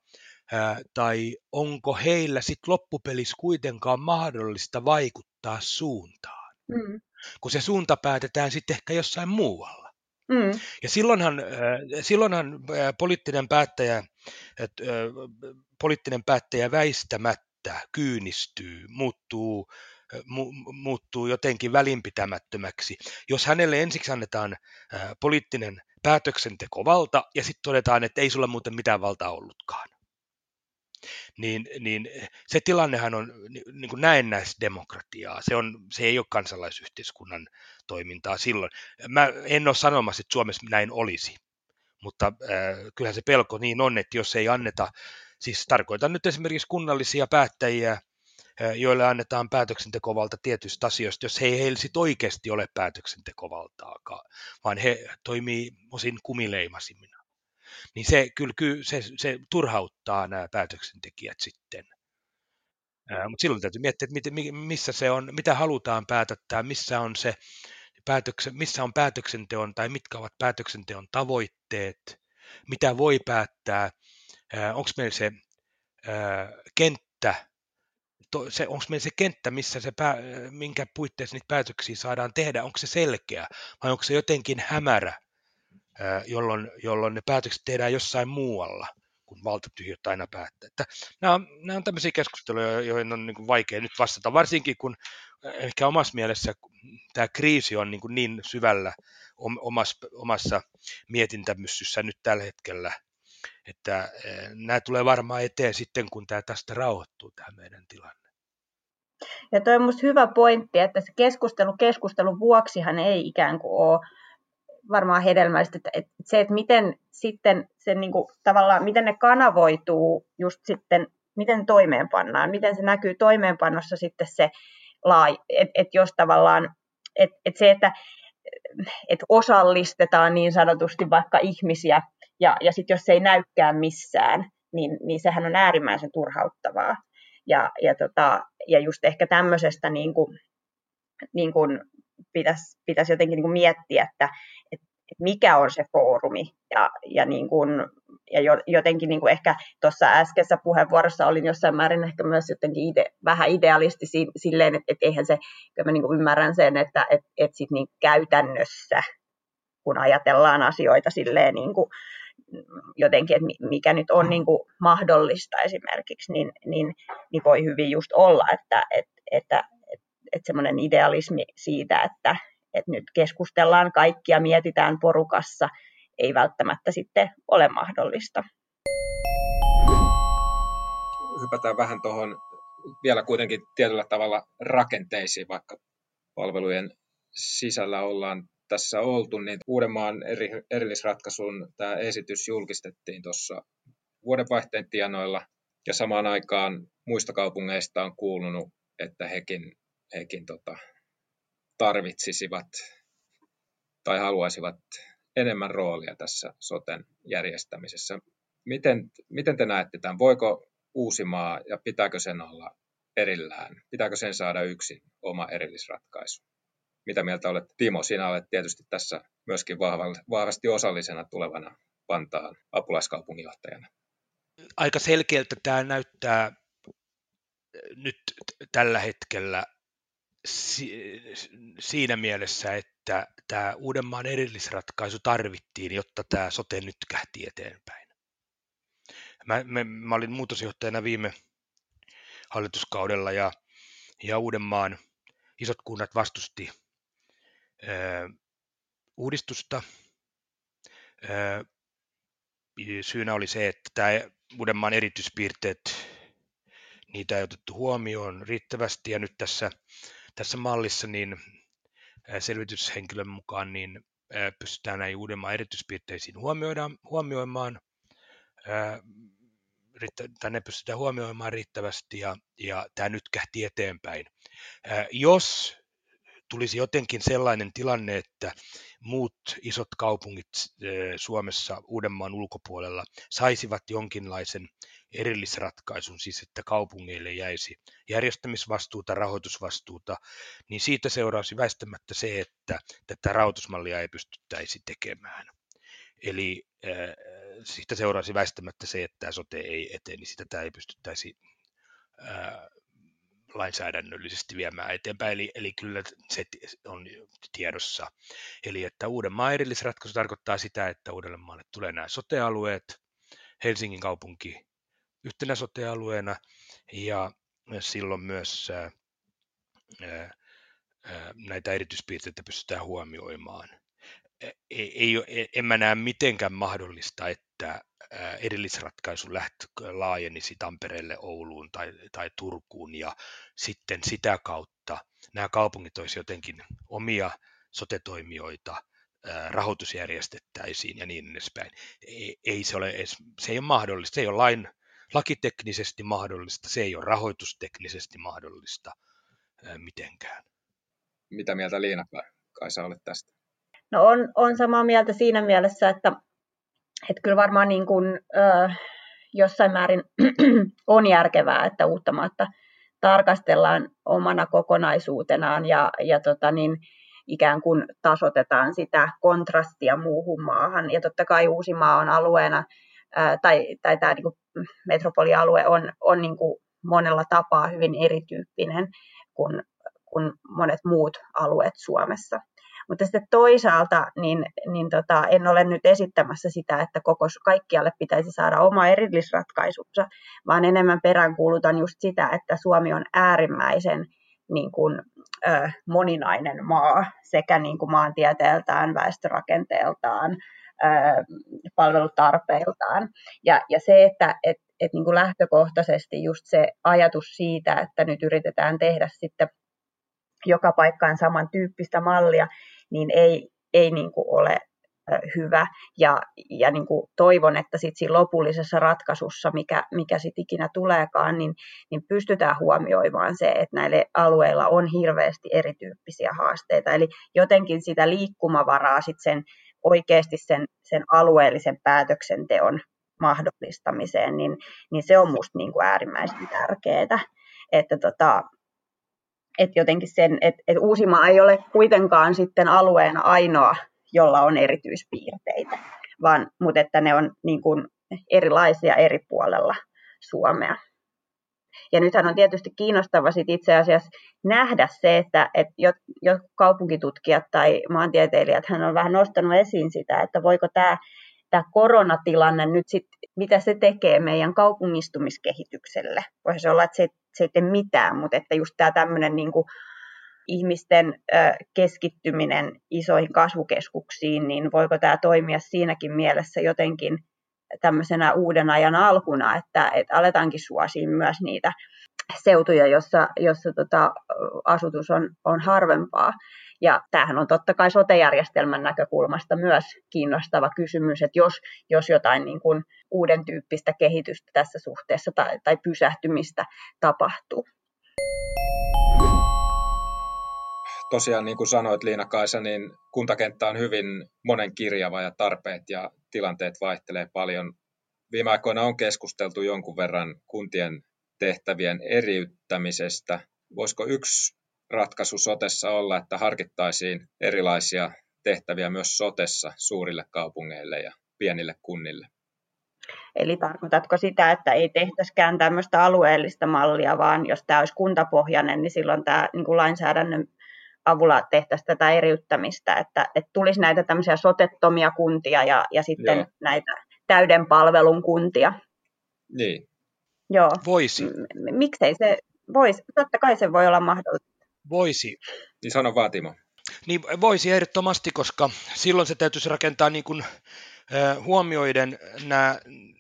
tai onko heillä sitten loppupelissä kuitenkaan mahdollista vaikuttaa suuntaan, mm. Kun se suunta päätetään sitten ehkä jossain muualla. Mm. Ja silloinhan, äh, silloinhan äh, poliittinen päättäjä, äh, poliittinen päättäjä väistämättä kyynistyy, muuttuu, mu, muuttuu jotenkin välinpitämättömäksi. Jos hänelle ensiksi annetaan poliittinen päätöksentekovalta ja sitten todetaan, että ei sulla muuten mitään valtaa ollutkaan niin, niin se tilannehan on niin kuin näennäisdemokratiaa. Se, on, se ei ole kansalaisyhteiskunnan toimintaa silloin. Mä en ole sanomassa, että Suomessa näin olisi, mutta äh, kyllähän se pelko niin on, että jos ei anneta, siis tarkoitan nyt esimerkiksi kunnallisia päättäjiä, joille annetaan päätöksentekovalta tietyistä asioista, jos he ei heillä sit oikeasti ole päätöksentekovaltaakaan, vaan he toimii osin kumileimasimina niin se kyllä, kyllä se, se turhauttaa nämä päätöksentekijät sitten. Mutta silloin täytyy miettiä, että missä se on, mitä halutaan päätättää, missä on se päätöksen, missä on päätöksenteon tai mitkä ovat päätöksenteon tavoitteet, mitä voi päättää, onko meillä se kenttä, se, onko meillä se kenttä, missä se pää, minkä puitteissa niitä päätöksiä saadaan tehdä, onko se selkeä vai onko se jotenkin hämärä jolloin, jolloin ne päätökset tehdään jossain muualla kun valtatyhjät aina päättää. Että nämä, on, nämä on tämmöisiä keskusteluja, joihin on niin vaikea nyt vastata, varsinkin kun ehkä omassa mielessä tämä kriisi on niin, niin syvällä omassa, omassa mietintämyssyssä nyt tällä hetkellä, että nämä tulee varmaan eteen sitten, kun tämä tästä rauhoittuu tämä meidän tilanne. Ja tuo on hyvä pointti, että se keskustelu keskustelun vuoksihan ei ikään kuin ole varmaan hedelmällistä, että, että se, että miten sitten se niin kuin, tavallaan, miten ne kanavoituu just sitten, miten toimeenpannaan, miten se näkyy toimeenpannossa sitten se laaj, että et jos tavallaan, että et se, että et osallistetaan niin sanotusti vaikka ihmisiä, ja, ja sitten jos se ei näykään missään, niin, niin sehän on äärimmäisen turhauttavaa. Ja, ja, tota, ja just ehkä tämmöisestä niin kuin, niin kuin pitäisi, pitäisi jotenkin niin kuin miettiä, että, että mikä on se foorumi. Ja, ja, niin kuin, ja jotenkin niin kuin ehkä tuossa äskeisessä puheenvuorossa olin jossain määrin ehkä myös jotenkin ide, vähän idealisti silleen, että, että eihän se, kyllä mä niin kuin ymmärrän sen, että että että sit niin käytännössä, kun ajatellaan asioita silleen niin kuin, jotenkin, että mikä nyt on niin kuin mahdollista esimerkiksi, niin, niin, niin voi hyvin just olla, että, että, että että semmoinen idealismi siitä, että, että nyt keskustellaan kaikkia, mietitään porukassa, ei välttämättä sitten ole mahdollista. Hypätään vähän tuohon vielä kuitenkin tietyllä tavalla rakenteisiin, vaikka palvelujen sisällä ollaan tässä oltu, niin Uudenmaan eri, erillisratkaisun tämä esitys julkistettiin tuossa vuodenvaihteen tienoilla, ja samaan aikaan muista kaupungeista on kuulunut, että hekin hekin tota, tarvitsisivat tai haluaisivat enemmän roolia tässä soten järjestämisessä. Miten, miten te näette tämän? Voiko Uusimaa ja pitääkö sen olla erillään? Pitääkö sen saada yksin oma erillisratkaisu? Mitä mieltä olet, Timo? Sinä olet tietysti tässä myöskin vahvasti osallisena tulevana Vantaan apulaiskaupunginjohtajana? Aika selkeältä tämä näyttää nyt tällä hetkellä siinä mielessä, että tämä Uudenmaan erillisratkaisu tarvittiin, jotta tämä sote nyt kähti eteenpäin. Mä, mä, mä olin muutosjohtajana viime hallituskaudella ja, ja Uudenmaan isot kunnat vastusti ää, uudistusta. Ää, syynä oli se, että tämä Uudenmaan erityispiirteet, niitä ei otettu huomioon riittävästi ja nyt tässä, tässä mallissa niin selvityshenkilön mukaan niin pystytään näihin Uudenmaan erityispiirteisiin huomioimaan tänne pystytään huomioimaan riittävästi ja, ja tämä nyt kähti eteenpäin. Jos tulisi jotenkin sellainen tilanne, että muut isot kaupungit Suomessa Uudenmaan ulkopuolella saisivat jonkinlaisen erillisratkaisun, siis että kaupungeille jäisi järjestämisvastuuta, rahoitusvastuuta, niin siitä seuraisi väistämättä se, että tätä rahoitusmallia ei pystyttäisi tekemään. Eli siitä seuraisi väistämättä se, että tämä sote ei etene, niin sitä tämä ei pystyttäisi ää, lainsäädännöllisesti viemään eteenpäin, eli, eli kyllä se on tiedossa. Eli että Uudenmaan erillisratkaisu tarkoittaa sitä, että Uudellemaalle tulee nämä sotealueet, Helsingin kaupunki yhtenä sotealueena, ja silloin myös näitä erityispiirteitä pystytään huomioimaan. Ei, ei, en mä näe mitenkään mahdollista, että erillisratkaisu läht, laajenisi Tampereelle, Ouluun tai, tai Turkuun ja sitten sitä kautta nämä kaupungit olisivat jotenkin omia sotetoimijoita, rahoitus järjestettäisiin ja niin edespäin. Ei, ei se, ole edes, se ei ole mahdollista, se ei ole lain, lakiteknisesti mahdollista, se ei ole rahoitusteknisesti mahdollista mitenkään. Mitä mieltä Liina kai sä olet tästä? No on, on samaa mieltä siinä mielessä, että että kyllä varmaan niin kuin, ö, jossain määrin on järkevää, että Uuttamaata tarkastellaan omana kokonaisuutenaan ja, ja tota niin, ikään kuin tasotetaan sitä kontrastia muuhun maahan. Ja totta kai Uusimaa on alueena, ää, tai, tai tämä niin kuin metropolialue on, on niin kuin monella tapaa hyvin erityyppinen kuin, kuin monet muut alueet Suomessa. Mutta sitten toisaalta niin, niin tota, en ole nyt esittämässä sitä, että koko, kaikkialle pitäisi saada oma erillisratkaisunsa, vaan enemmän peräänkuulutan just sitä, että Suomi on äärimmäisen niin kuin, ö, moninainen maa sekä niin kuin maantieteeltään, väestörakenteeltaan, palvelutarpeiltaan. Ja, ja se, että et, et niin kuin lähtökohtaisesti just se ajatus siitä, että nyt yritetään tehdä sitten joka paikkaan samantyyppistä mallia, niin ei, ei niin kuin ole hyvä. Ja, ja niin kuin toivon, että sit siinä lopullisessa ratkaisussa, mikä, mikä sitten ikinä tuleekaan, niin, niin pystytään huomioimaan se, että näille alueilla on hirveästi erityyppisiä haasteita. Eli jotenkin sitä liikkumavaraa sit sen, oikeasti sen, sen alueellisen päätöksenteon mahdollistamiseen, niin, niin se on minusta niin kuin äärimmäisen tärkeää. Että tota, että jotenkin sen, että, että Uusimaa ei ole kuitenkaan sitten alueena ainoa, jolla on erityispiirteitä, vaan, mutta että ne on niin kuin erilaisia eri puolella Suomea. Ja nythän on tietysti kiinnostava sit itse asiassa nähdä se, että, että jo, jo kaupunkitutkijat tai maantieteilijät hän on vähän nostanut esiin sitä, että voiko tämä, tämä koronatilanne nyt sitten, mitä se tekee meidän kaupungistumiskehitykselle. Voisi se olla, että se se ei tee mitään, mutta että just tämä tämmöinen niin kuin ihmisten keskittyminen isoihin kasvukeskuksiin, niin voiko tämä toimia siinäkin mielessä jotenkin tämmöisenä uuden ajan alkuna, että, että aletaankin suosiin myös niitä seutuja, jossa, jossa tota, asutus on, on harvempaa. Ja tämähän on totta kai sote-järjestelmän näkökulmasta myös kiinnostava kysymys, että jos, jos jotain niin kuin uuden tyyppistä kehitystä tässä suhteessa tai, tai pysähtymistä tapahtuu. Tosiaan niin kuin sanoit Liina-Kaisa, niin kuntakenttä on hyvin monenkirjava ja tarpeet ja tilanteet vaihtelee paljon. Viime aikoina on keskusteltu jonkun verran kuntien tehtävien eriyttämisestä. Voisiko yksi ratkaisu sotessa olla, että harkittaisiin erilaisia tehtäviä myös sotessa suurille kaupungeille ja pienille kunnille. Eli tarkoitatko sitä, että ei tehtäisikään tämmöistä alueellista mallia, vaan jos tämä olisi kuntapohjainen, niin silloin tämä niin kuin lainsäädännön avulla tehtäisiin tätä eriyttämistä, että, että tulisi näitä tämmöisiä sotettomia kuntia ja, ja sitten Joo. näitä täyden palvelun kuntia. Niin. Joo. Voisi. M- miksei se voisi? Totta kai se voi olla mahdollista. Voisi. Niin sano Vaatimo. Niin voisi ehdottomasti, koska silloin se täytyisi rakentaa niin kuin, äh, huomioiden nämä,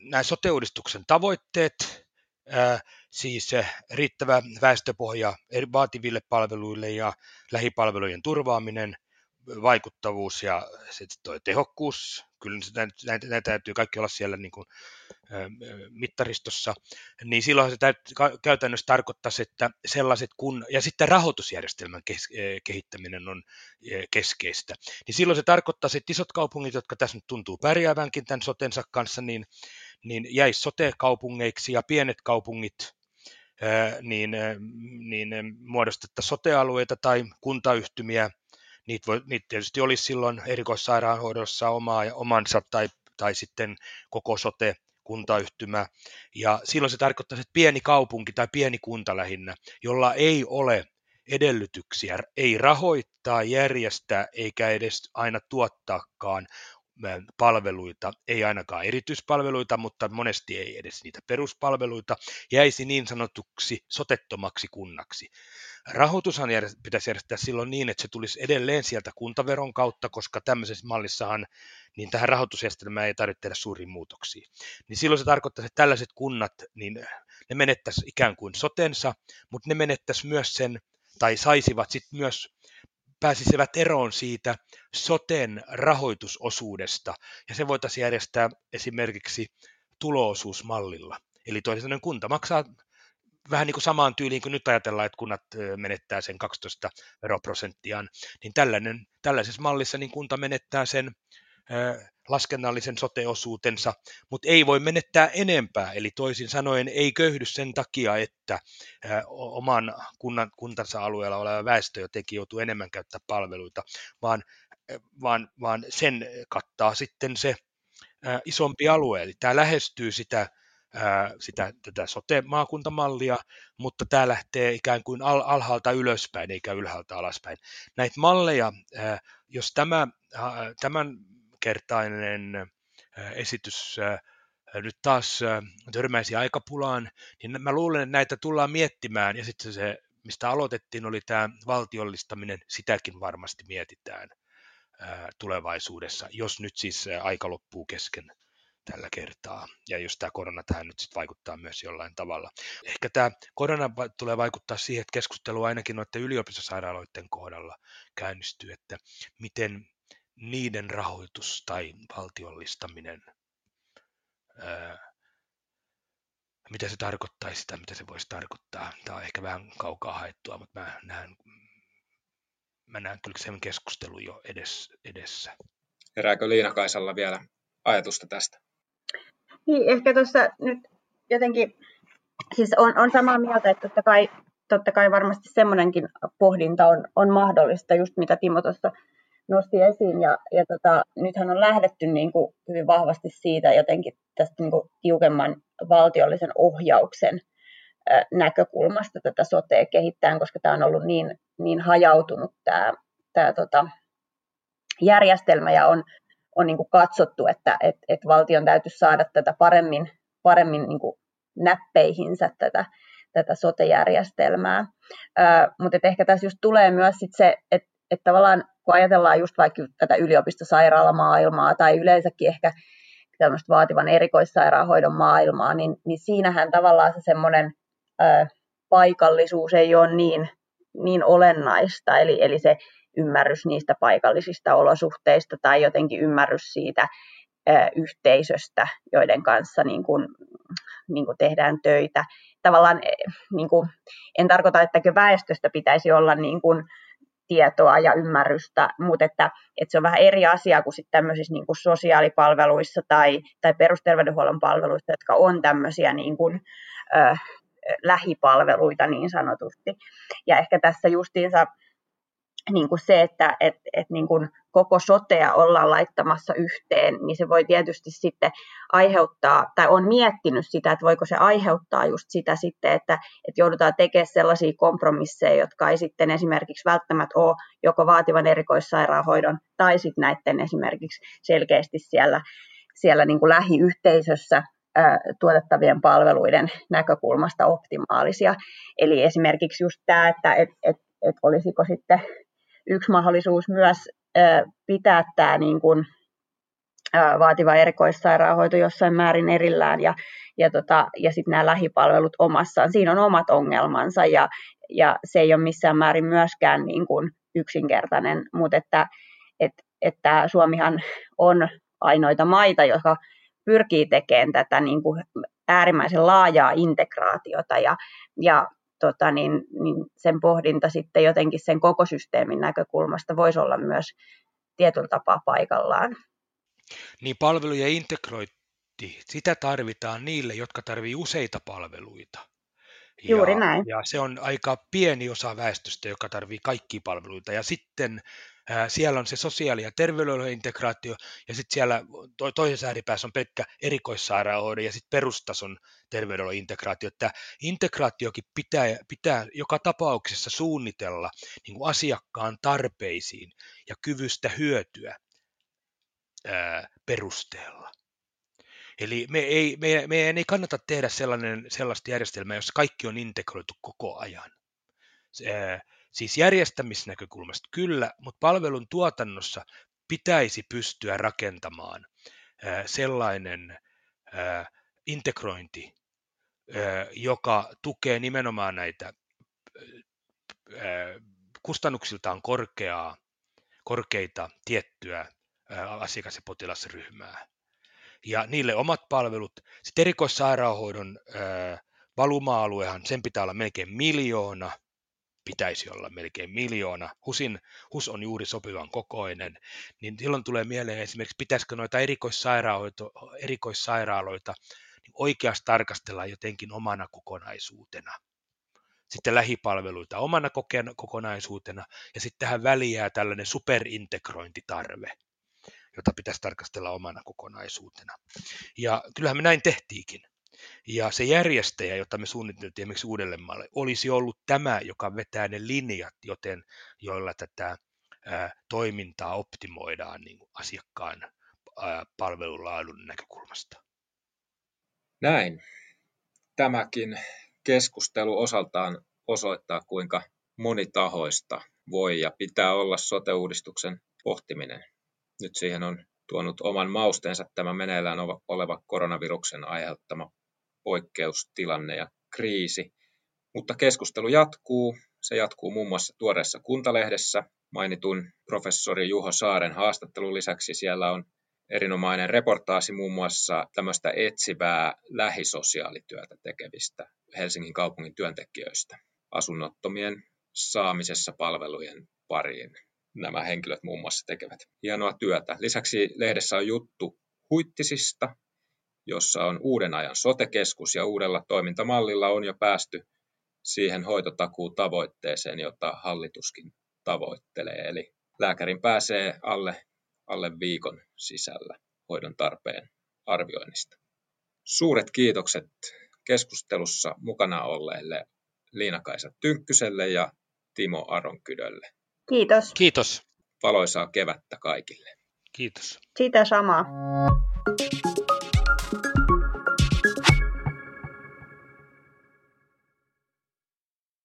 nämä sote-uudistuksen tavoitteet, äh, siis riittävä väestöpohja vaativille palveluille ja lähipalvelujen turvaaminen, vaikuttavuus ja sitten tuo tehokkuus, kyllä näitä, näitä täytyy kaikki olla siellä niin kuin, ä, mittaristossa, niin silloin se täytyy, käytännössä tarkoittaisi, että sellaiset kun, ja sitten rahoitusjärjestelmän kes, kehittäminen on keskeistä, niin silloin se tarkoittaisi, että isot kaupungit, jotka tässä nyt tuntuu pärjäävänkin tämän sotensa kanssa, niin, niin jäisi sote-kaupungeiksi ja pienet kaupungit niin, niin muodostettaisiin sotealueita tai kuntayhtymiä, niitä, voi, niitä tietysti olisi silloin erikoissairaanhoidossa omaa ja omansa tai, tai sitten koko sote kuntayhtymä. Ja silloin se tarkoittaa, että pieni kaupunki tai pieni kunta lähinnä, jolla ei ole edellytyksiä, ei rahoittaa, järjestää eikä edes aina tuottaakaan palveluita, ei ainakaan erityispalveluita, mutta monesti ei edes niitä peruspalveluita, jäisi niin sanotuksi sotettomaksi kunnaksi. Rahoitushan pitäisi järjestää silloin niin, että se tulisi edelleen sieltä kuntaveron kautta, koska tämmöisessä mallissahan niin tähän rahoitusjärjestelmään ei tarvitse tehdä suuria muutoksia. Niin silloin se tarkoittaa, että tällaiset kunnat, niin ne menettäisi ikään kuin sotensa, mutta ne menettäisi myös sen, tai saisivat sitten myös pääsisivät eroon siitä soten rahoitusosuudesta, ja se voitaisiin järjestää esimerkiksi tuloosuusmallilla. Eli toisin sanoen kunta maksaa vähän niin kuin samaan tyyliin kuin nyt ajatellaan, että kunnat menettää sen 12 veroprosenttiaan, niin tällainen, tällaisessa mallissa niin kunta menettää sen laskennallisen soteosuutensa, mutta ei voi menettää enempää, eli toisin sanoen ei köyhdy sen takia, että oman kunnan, kuntansa alueella oleva väestö jotenkin joutuu enemmän käyttää palveluita, vaan, vaan, vaan sen kattaa sitten se isompi alue, eli tämä lähestyy sitä sitä, tätä sote-maakuntamallia, mutta tämä lähtee ikään kuin al- alhaalta ylöspäin eikä ylhäältä alaspäin. Näitä malleja, jos tämä, tämän kertainen esitys nyt taas törmäisi aikapulaan, niin mä luulen, että näitä tullaan miettimään, ja sitten se, mistä aloitettiin, oli tämä valtiollistaminen, sitäkin varmasti mietitään tulevaisuudessa, jos nyt siis aika loppuu kesken tällä kertaa. Ja jos tämä korona tähän nyt sitten vaikuttaa myös jollain tavalla. Ehkä tämä korona tulee vaikuttaa siihen, että keskustelu ainakin noiden yliopistosairaaloiden kohdalla käynnistyy, että miten niiden rahoitus tai valtiollistaminen, ää, mitä se tarkoittaisi sitä, mitä se voisi tarkoittaa. Tämä on ehkä vähän kaukaa haettua, mutta mä näen, mä näen kyllä sen keskustelun jo edes, edessä. Herääkö Liina Kaisalla vielä ajatusta tästä? Niin, ehkä tuossa nyt jotenkin, siis on, on samaa mieltä, että totta kai, totta kai varmasti semmoinenkin pohdinta on, on mahdollista, just mitä Timo tuossa nosti esiin. Ja, ja tota, nythän on lähdetty niin kuin hyvin vahvasti siitä jotenkin tästä niin kuin tiukemman valtiollisen ohjauksen näkökulmasta tätä sotea kehittää, koska tämä on ollut niin, niin hajautunut tämä, tämä tota, järjestelmä ja on, on niin kuin katsottu, että et, et valtion täytyisi saada tätä paremmin, paremmin niin kuin näppeihinsä tätä, tätä sote-järjestelmää. mutta ehkä tässä just tulee myös sit se, että et tavallaan kun ajatellaan just vaikka tätä yliopistosairaalamaailmaa tai yleensäkin ehkä tämmöistä vaativan erikoissairaanhoidon maailmaa, niin, niin siinähän tavallaan se semmoinen paikallisuus ei ole niin, niin olennaista, eli, eli se ymmärrys niistä paikallisista olosuhteista tai jotenkin ymmärrys siitä ö, yhteisöstä, joiden kanssa niin kuin, niin kuin tehdään töitä. Tavallaan e, niin kuin, en tarkoita, että väestöstä pitäisi olla niin kuin, tietoa ja ymmärrystä, mutta että, että se on vähän eri asia kuin sitten tämmöisissä niin kuin sosiaalipalveluissa tai, tai perusterveydenhuollon palveluissa, jotka on tämmöisiä niin kuin, ö, lähipalveluita niin sanotusti. Ja ehkä tässä justiinsa niin kuin se, että et, et niin kuin koko sotea ollaan laittamassa yhteen, niin se voi tietysti sitten aiheuttaa, tai on miettinyt sitä, että voiko se aiheuttaa just sitä sitten, että, että joudutaan tekemään sellaisia kompromisseja, jotka ei sitten esimerkiksi välttämättä ole joko vaativan erikoissairaanhoidon tai sitten näiden esimerkiksi selkeästi siellä, siellä niin kuin lähiyhteisössä tuotettavien palveluiden näkökulmasta optimaalisia. Eli esimerkiksi just tämä, että et, et, et olisiko sitten yksi mahdollisuus myös pitää tämä niin kuin, vaativa erikoissairaanhoito jossain määrin erillään ja, ja, tota, ja sitten nämä lähipalvelut omassaan. Siinä on omat ongelmansa ja, ja se ei ole missään määrin myöskään niin kuin yksinkertainen, mutta että, et, että Suomihan on ainoita maita, jotka pyrkii tekemään tätä niin kuin äärimmäisen laajaa integraatiota ja, ja tota, niin, niin sen pohdinta sitten jotenkin sen koko systeemin näkökulmasta voisi olla myös tietyllä tapaa paikallaan. Niin palvelujen integrointi, sitä tarvitaan niille, jotka tarvitsevat useita palveluita. Juuri näin. Ja se on aika pieni osa väestöstä, joka tarvitsee kaikki palveluita. Ja sitten siellä on se sosiaali- ja terveydenhuollon integraatio, ja sitten siellä to- toisessa ääripäässä on pelkkä erikoissairaanhoidon ja sitten perustason terveydenhuollon integraatio. Että integraatiokin pitää, pitää joka tapauksessa suunnitella niin kuin asiakkaan tarpeisiin ja kyvystä hyötyä ää, perusteella. Eli me ei, me, meidän ei kannata tehdä sellainen, sellaista järjestelmää, jossa kaikki on integroitu koko ajan. Se, ää, Siis järjestämisnäkökulmasta kyllä, mutta palvelun tuotannossa pitäisi pystyä rakentamaan sellainen integrointi, joka tukee nimenomaan näitä kustannuksiltaan korkeaa, korkeita tiettyä asiakas- ja potilasryhmää. Ja niille omat palvelut. Sitten erikoissairaanhoidon valuma-aluehan, sen pitää olla melkein miljoona, pitäisi olla melkein miljoona. HUSin, HUS on juuri sopivan kokoinen, niin silloin tulee mieleen esimerkiksi, pitäisikö noita erikoissairaaloita niin oikeasti tarkastella jotenkin omana kokonaisuutena. Sitten lähipalveluita omana kokonaisuutena, ja sitten tähän väliin jää tällainen superintegrointitarve, jota pitäisi tarkastella omana kokonaisuutena. Ja kyllähän me näin tehtiinkin. Ja se järjestäjä, jota me suunniteltiin esimerkiksi Uudellemaalle, olisi ollut tämä, joka vetää ne linjat, joten, joilla tätä ää, toimintaa optimoidaan niin asiakkaan ää, palvelulaadun näkökulmasta. Näin. Tämäkin keskustelu osaltaan osoittaa, kuinka monitahoista voi ja pitää olla sote-uudistuksen pohtiminen. Nyt siihen on tuonut oman mausteensa tämä meneillään oleva koronaviruksen aiheuttama poikkeustilanne ja kriisi. Mutta keskustelu jatkuu. Se jatkuu muun muassa tuoreessa kuntalehdessä mainitun professori Juho Saaren haastattelun lisäksi. Siellä on erinomainen reportaasi muun muassa tämmöistä etsivää lähisosiaalityötä tekevistä Helsingin kaupungin työntekijöistä asunnottomien saamisessa palvelujen pariin. Nämä henkilöt muun muassa tekevät hienoa työtä. Lisäksi lehdessä on juttu huittisista, jossa on uuden ajan sotekeskus ja uudella toimintamallilla on jo päästy siihen hoitotakuu-tavoitteeseen, jota hallituskin tavoittelee. Eli lääkärin pääsee alle, alle viikon sisällä hoidon tarpeen arvioinnista. Suuret kiitokset keskustelussa mukana olleille Liina-Kaisa Tynkkyselle ja Timo Aronkydölle. Kiitos. Kiitos. Valoisaa kevättä kaikille. Kiitos. Sitä samaa.